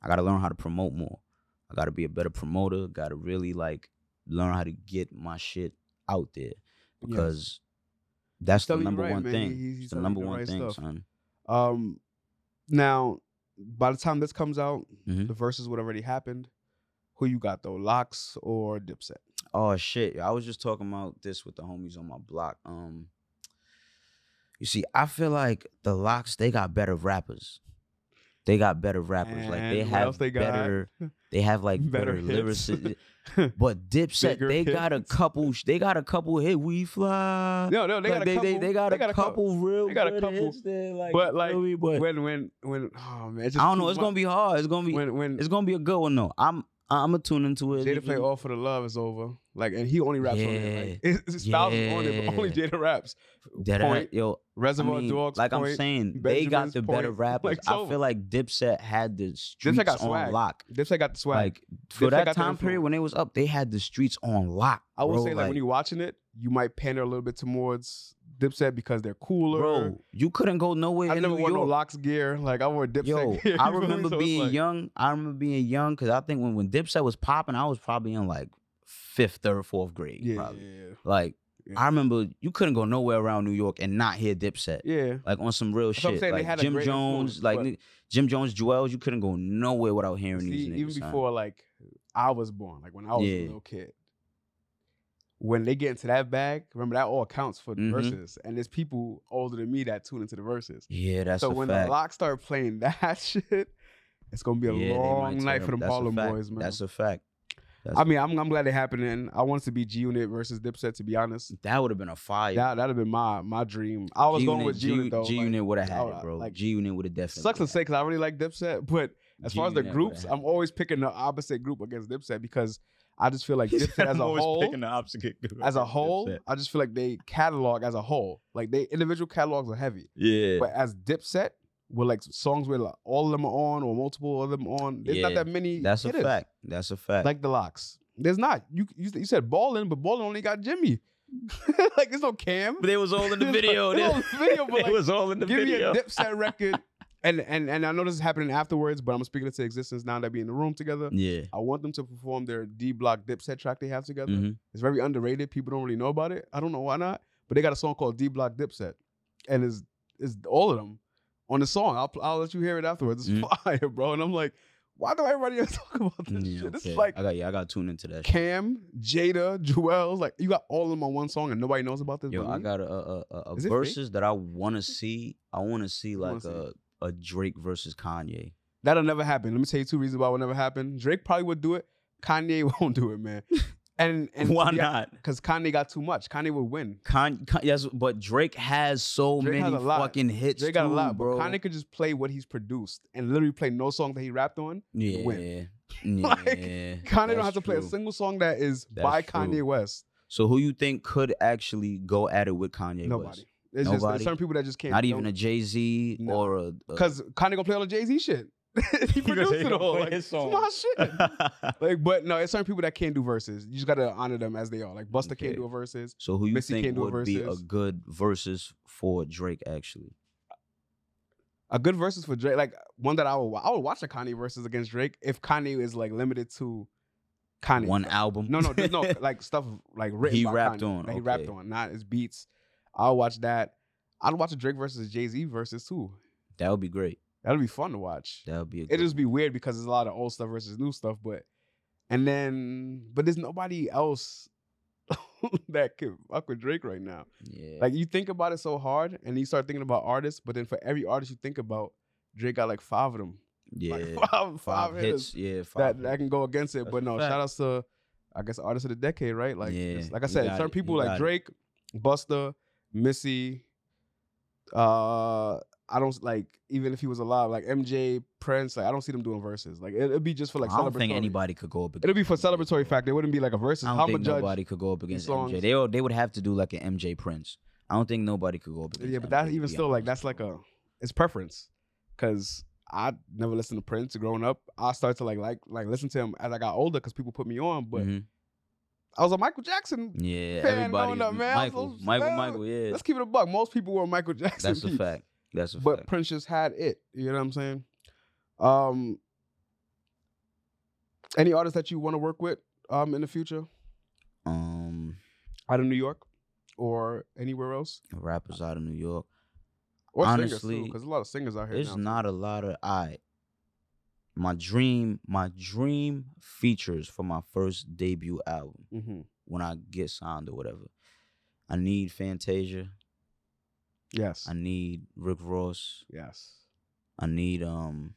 I gotta learn how to promote more. I gotta be a better promoter. Gotta really like learn how to get my shit out there because that's the number right, one man. thing. He- he's it's the number the one right thing, stuff. son. Um, now, by the time this comes out, Mhm. the verses would already happened. Who you got though, Lox or Dipset? Oh shit! I was just talking about this with the homies on my block. Um, you see, I feel like the Lox they got better rappers. They got better rappers. like they And what else have they better. They have like Better better, hits. lyrics. But Dipset, Bigger they got a couple. They got a couple hit. We fly. No, no, they Like, got a they, couple. they, they got they a couple real. they got a couple. hits there, like, But, like, me? But When, when, when? Oh man, I don't know. It's gonna be hard. It's gonna be. when, when It's gonna be a good one though. I'm. I'm gonna tune into it. Jada play All for the Love is over. Like, and he only raps on it. Like, his styles is on it, but only Yeah. Jada raps. That Point. yo, I mean, Dogs. like I'm Point. saying, they got Benjamin's the better rappers. Like, it's I feel like Dipset had the streets got swag. on lock. Dipset got the swag. Like for Dipset that time period when they was up, they had the streets on lock. I would bro, say like, when you're watching it, you might pander a little bit towards Dipset because they're cooler. bro, you couldn't go nowhere I in never New wore no Lox gear. Like I wore Dipset Yo, gear. I you feel me? remember So being like- young. I remember being young because I think when when Dipset was popping, I was probably in like fifth, third, fourth grade. Yeah, probably. yeah, Like Yeah. I remember, you couldn't go nowhere around New York and not hear Dipset. yeah. Like on some real That's shit. Like Jim Jones, like but- Jim Jones, Juelz, you couldn't go nowhere without hearing See, these niggas. even before like I was born, like when I was a little kid. When they get into that bag, remember that all counts for the Mhm. verses, and there's people older than me that tune into the verses. Yeah, that's so when fact. the Lox start playing that shit, it's gonna be a Yeah, long night for them- them Harlem boys, man. That's a fact. That's, I mean, I'm I'm glad it happening. I wanted to be G Unit versus Dipset. To be honest, that would have been a fire. that that'd have been my my dream. I was going with G Unit though. G like, Unit would have had it, bro. like, G Unit would have definitely. sucks to say because I really like Dipset, but as far as the groups, I'm always picking the opposite group against Dipset because I just feel like Dipset as a whole, picking the opposite group as a whole, Dipset." I just feel like they catalog as a whole. Like they individual catalogs are heavy, Yeah. but as Dipset, with like songs where like all of them are on or multiple of them on, there's not that many. That's a fact. That's a fact. Like the Lox, there's not. You you, you said Ballin, but Ballin only got Jimmy. like there's no Cam. but they was all in the video. all- it's all in the video, but like, was all in the Give video. me a Dipset record. And, and and I know this is happening afterwards, but I'm speaking it to existence now that we in the room together. Yeah. I want them to perform their D Block Dipset track they have together. Mhm. It's very underrated. People don't really know about it. I don't know why not, but they got a song called D Block Dipset, and it's it's all of them on the song. I'll I'll let you hear it afterwards. It's Mhm. fire, bro. And I'm like, why do everybody ever talk about this Yeah, shit? This okay. is like I got yeah, I got to tune into that. Cam, Jada, Juelz. Like you got all of them on one song, and nobody knows about this. Yo, but I got a a, a, a Is verses that I want to see. I want to see like a a Drake versus Kanye. That'll never happen. Let me tell you two reasons why it will never happen. Drake probably would do it. Kanye won't do it, man. And and Why not? Because Kanye got too much. Kanye would win. Con, yes, but Drake has so Drake has many lot. fucking hits. Drake got a lot, bro. but Kanye could just play what he's produced and literally play no song that he rapped on. yeah, win. yeah. Like, Kanye don't have to play a single song that is That's by true. Kanye West. So who you think could actually go at it with Kanye Nobody. West? It's just Nobody? there's certain people that just can't. Not even a Jay Z No. or a. a because Kanye gonna play all the Jay Z shit. he produced it all. Like, it's my shit. Like, but no, it's certain people that can't do verses. You just gotta honor them as they are. Like Busta can't do a verses. so who you Missy think can't do a would be a good versus for Drake? Actually, A good verses for Drake, like one that I would I would watch a Kanye versus against Drake if Kanye is like limited to Kanye. one album. No, no, there's no like stuff like written. He by rapped Kanye, on, That he rapped on, not his beats. I'll watch that. I'd watch a Drake versus Jay Z versus too. that would be great. That'll be fun to watch. That would be. It'd just be weird because there's a lot of old stuff versus new stuff, but and then but there's nobody else that could fuck with Drake right now. Yeah. Like you think about it so hard, and you start thinking about artists, but then for every artist you think about, Drake got like five of them. yeah. Like five, five, five hits. Yeah. that Five that hits. can go against it. That's but no, fact. shout outs to I guess artists of the decade, right? Like Yeah, like I said, got certain people like got it. Drake, Busta, Missy. Uh, I don't like even if he was alive, like MJ, Prince. Like I don't see them doing verses. Like it, it'd be just for like I don't think anybody could go up. Against It'd be for celebratory fact. It wouldn't be like a versus. I don't think nobody could go up against. MJ. They would- they would have to do like an MJ Prince. I don't think nobody could go up against. Yeah, but MJ, that even still like that's like a it's preference. Cause I never listened to Prince growing up. I started to like like like listen to him as I got older because people put me on. But Mhm. I was a Michael Jackson. yeah, fan everybody. growing up, man. Was Michael, Michael, man, Michael. Yeah, Let's keep it a buck. Most people were Michael Jackson. that's a fact. That's a fact. But fact. Prince just had it. You know what I'm saying? Um, any artists that you want to work with um in the future Um, out of New York or anywhere else rappers out of New York. or singers Honestly. Because a lot of singers out here. There's now, not a lot of I. My dream, my dream features for my first debut album hmm when I get signed or whatever. I need Fantasia. Yes. I need Rick Ross. yes. I need um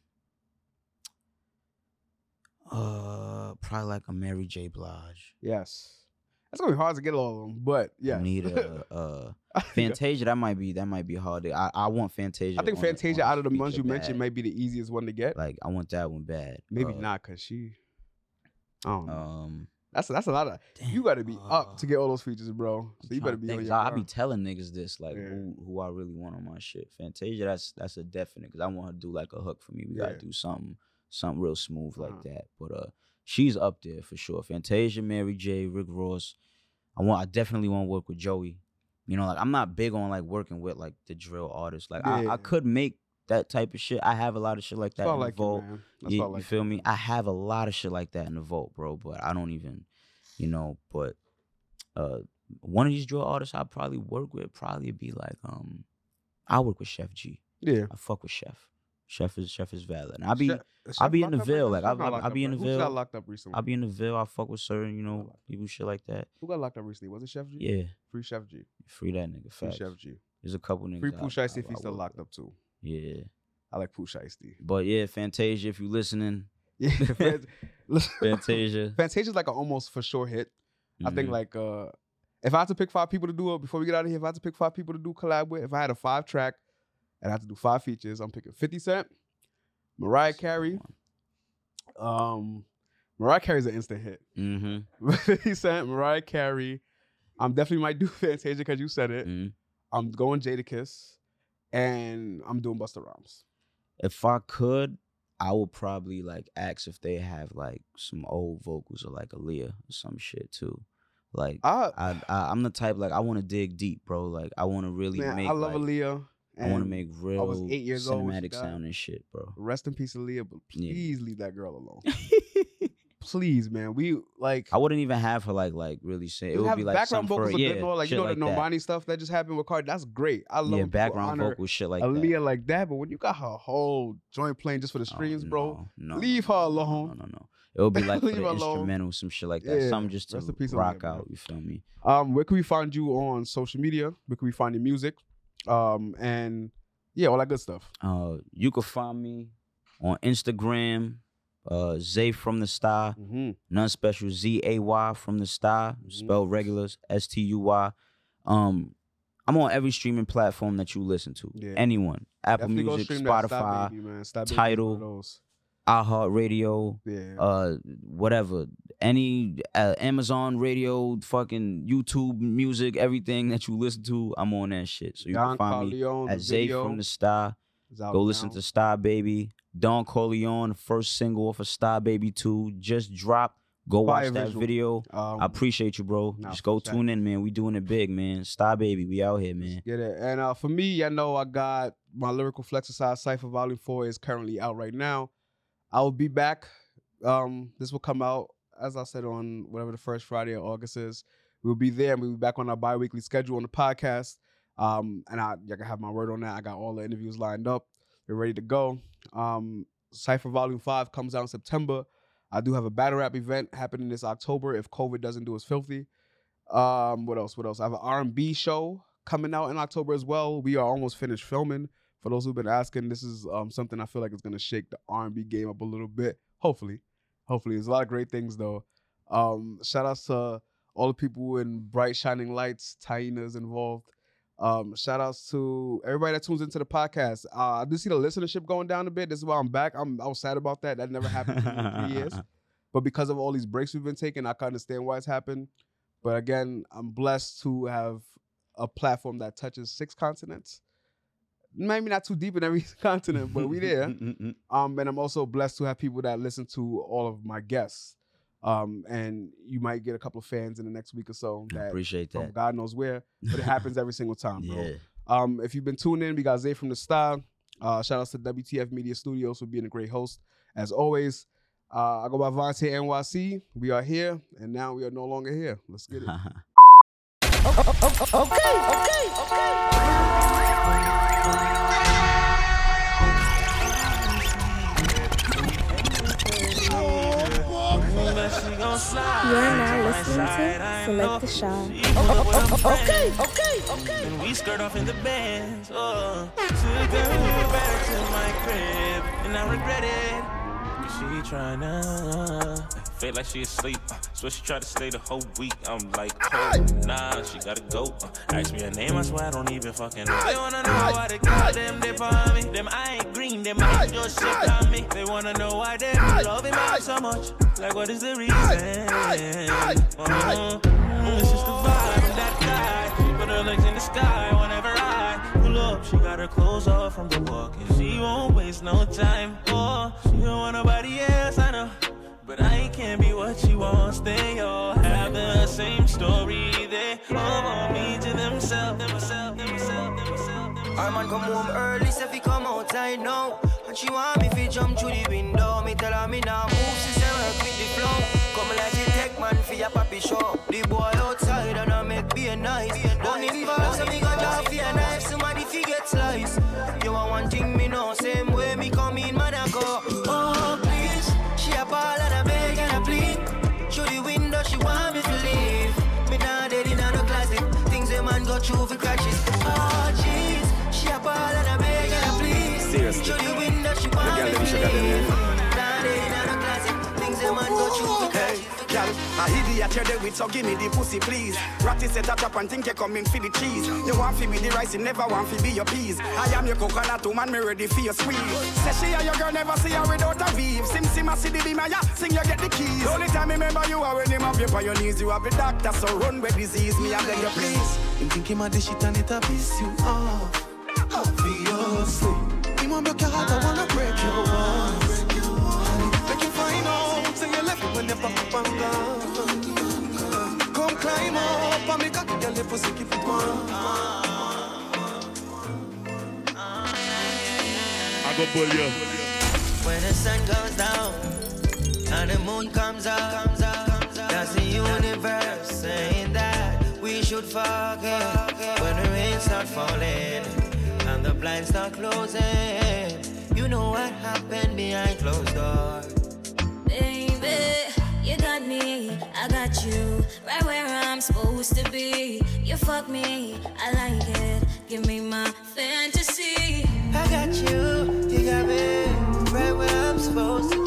uh probably like a Mary J. Blige. Yes. That's gonna be hard to get all of them, but yeah. I need a uh Fantasia. That might be that might be hard. to- I I want Fantasia. I think on Fantasia on out of the ones you mentioned bad. might be the easiest one to get. like I want that one bad. Maybe Uh, not, cause she. I don't know. Um, that's that's a lot of. You got to be up to uh, get all those features, bro. So you better be think, on 'cause your I, I be telling niggas this, like Yeah. who who I really want on my shit. Fantasia, that's that's a definite because I want her to do like a hook for me. We Yeah. gotta do something something real smooth like Uh-huh. that. But uh, she's up there for sure. Fantasia, Mary J, Rick Ross. I want. I definitely want to work with Joey. You know, like I'm not big on like working with like the drill artists. Like I, Yeah. I could make that type of shit. I have a lot of shit like that I in the like you, vault. That's You, why I you feel you, me? I have a lot of shit like that in the vault, bro. But I don't even, you know. But uh, one of these drill artists I probably work with probably be like um, I work with Sheff G. Yeah. I fuck with Sheff. Sheff is Sheff is valid. And I be Sheff- I be in the Ville, like, I- I- I be in the Who got locked up recently? I be in the Ville. I fuck with certain you know people shit like that. Who got locked up recently? Was it Sheff G? Yeah, Free Sheff G. free that nigga. Free Sheff G. There's a couple niggas. Free I- Pooh Shiesty if he's still locked up too. Yeah, I like Pooh Shiesty. but yeah, Fantasia. If you listening, Yeah. Fant- Fantasia. Fantasia's like an almost for sure hit. I think Mhm. like uh if I had to pick five people to do it before we get out of here, if I had to pick five people to do collab with, if I had a five track and I have to do five features, I'm picking 50 Cent, Mariah Carey. Um, Mariah Carey's an instant hit. Mm-hmm. he said Mariah Carey. I'm definitely might do Fantasia because you said it. mm I'm going Jadakiss, and I'm doing Busta Rhymes. If I could, I would probably like ask if they have like some old vocals or like Aaliyah or some shit too. Like I, I, I I'm the type like I want to dig deep, bro. Like I want to really man, make. I love like, Aaliyah. I want to make real I was eight years old cinematic died. sound and shit, bro. Rest in peace, Aaliyah. But Yeah. please leave that girl alone. please, man. We like. I wouldn't even have her like like really say it would be like background vocals for are yeah, good, though. Like you know the like that. Stuff that just happened with Cardi. That's great. I love yeah, background vocal shit like Aaliyah that. like that. But when you got her whole joint playing just for the Oh, streams, bro, no, no, leave her alone. No, no, no. It would be like for the instrumental, some shit like that. Yeah, Something just to rock Aaliyah, out. You feel me? Um, where can we find you on social media? Where can we find your music? Um, and yeah, all that good stuff. Uh, you can find me on Instagram, uh, Zay from the Stuy, Mm-hmm. none special Z A Y from the Stuy, Mhm. spelled regulars S T U Y. Um, I'm on every streaming platform that you listen to. Yeah. Anyone, Apple Definitely Music, stream that Stop Spotify, Baby, man. Stop Baby Tidal. iHeartRadio, Yeah. uh, whatever, any uh, Amazon Radio, fucking YouTube Music, everything that you listen to, I'm on that shit. So you Don can find me Corleone, at the Zay video from the Stuy. Go listen to Star Baby. Don Corleone, first single off of Star Baby 2, just dropped. Go watch Fire that visual. video. Um, I appreciate you, bro. nah, just go tune in, man. We doing it big, man. Star Baby, we out here, man. Get it. And uh, for me, I know I got my lyrical flexercise cipher volume four is currently out right now. I will be back. Um, this will come out as I said on whatever the first Friday of August is. We'll be there and we'll be back on our bi-weekly schedule on the podcast. Um, and I, I can have my word on that. I got all the interviews lined up. We're ready to go. Um, Cypher Volume 5 comes out in September. I do have a battle rap event happening this October if COVID doesn't do us filthy. Um, what else? What else? I have an R&B show coming out in October as well. We are almost finished filming. For those who've been asking, this is um, something I feel like is gonna shake the R&B game up a little bit. Hopefully, hopefully, there's a lot of great things though. Um, shout outs to all the people in Bright Shining Lights. Taina's involved. Um, shout outs to everybody that tunes into the podcast. Uh, I do see the listenership going down a bit. This is why I'm back. I'm I was sad about that. That never happened to me in three years. But because of all these breaks we've been taking, I can understand why it's happened. But again, I'm blessed to have a platform that touches six continents. Maybe not too deep in every continent, but we there. Um, and I'm also blessed to have people that listen to all of my guests. Um, and you might get a couple of fans in the next week or so I that appreciate from that. God knows where, but it happens every single time, bro. Yeah. Um, if you've been tuning in, we got Zay from the Stuy. Uh, shout outs to WTF Media Studios for being a great host. As always, uh, I go by Vontae NYC. We are here, and now we are no longer here. Let's get it. You're now listening to Select the Shot. Okay, okay, okay. And we skirt off in the bands. Oh, took her back to my crib, and I regret it. She tryna feel like she asleep. Uh, so she tried to stay the whole week. I'm like, oh, nah, she gotta go. Uh, ask me her name, I swear I don't even fucking know. They wanna know why they call them dip on me. Them I ain't green, them I ain't just shit on me. They wanna know why they love him out so much. Like, what is the reason? Uh, mm, it's just the vibe that guy. Put her legs in the sky whenever up. She got her clothes off from the walk, and she won't waste no time. Oh, she don't want nobody else, I know. But I can't be what she wants. They all have the same story. They all want me to themselves, themselves, themselves, themselves. Our man come home early, say fi come outside now. And she want me fi jump through the window. Me tell her me now move, she say work with the flow. Come like she take man for your papi show. The boy outside Seriously. Through the window, she want girl me them to sugar them, leave. Not in no closet. Things a man go through Hey, girl, girl. I idiot you're there with, so give me the pussy, please. Ratty set a trap and think you're coming for the cheese. You want to be the rice, you never want to be your peas. I am your coconut woman, me ready for your squeeze. Say she and your girl never see her without a weave. Sim sim, I see the beam, yeah, sing you get the keys. The only time I remember you are when him up you on your knees. You have the doctor, so run with disease. Me, I beg you please. Him think him a the shit and it a piss you off. Obviously, him want break your heart, I wanna break your walls. Make you find out, say you left it when you back up and gone. Come climb up and make a girl your pussy keep it warm. I go pull you. When the sun goes down and the moon comes up, comes up, comes up that's the universe saying that we should forget when the rain start falling and the blinds start closing. You know what happened behind closed doors. Baby, you got me, I got you, right where I'm supposed to be. You fuck me, I like it. Give me my fantasy. I got you, you got me, right where I'm supposed to be,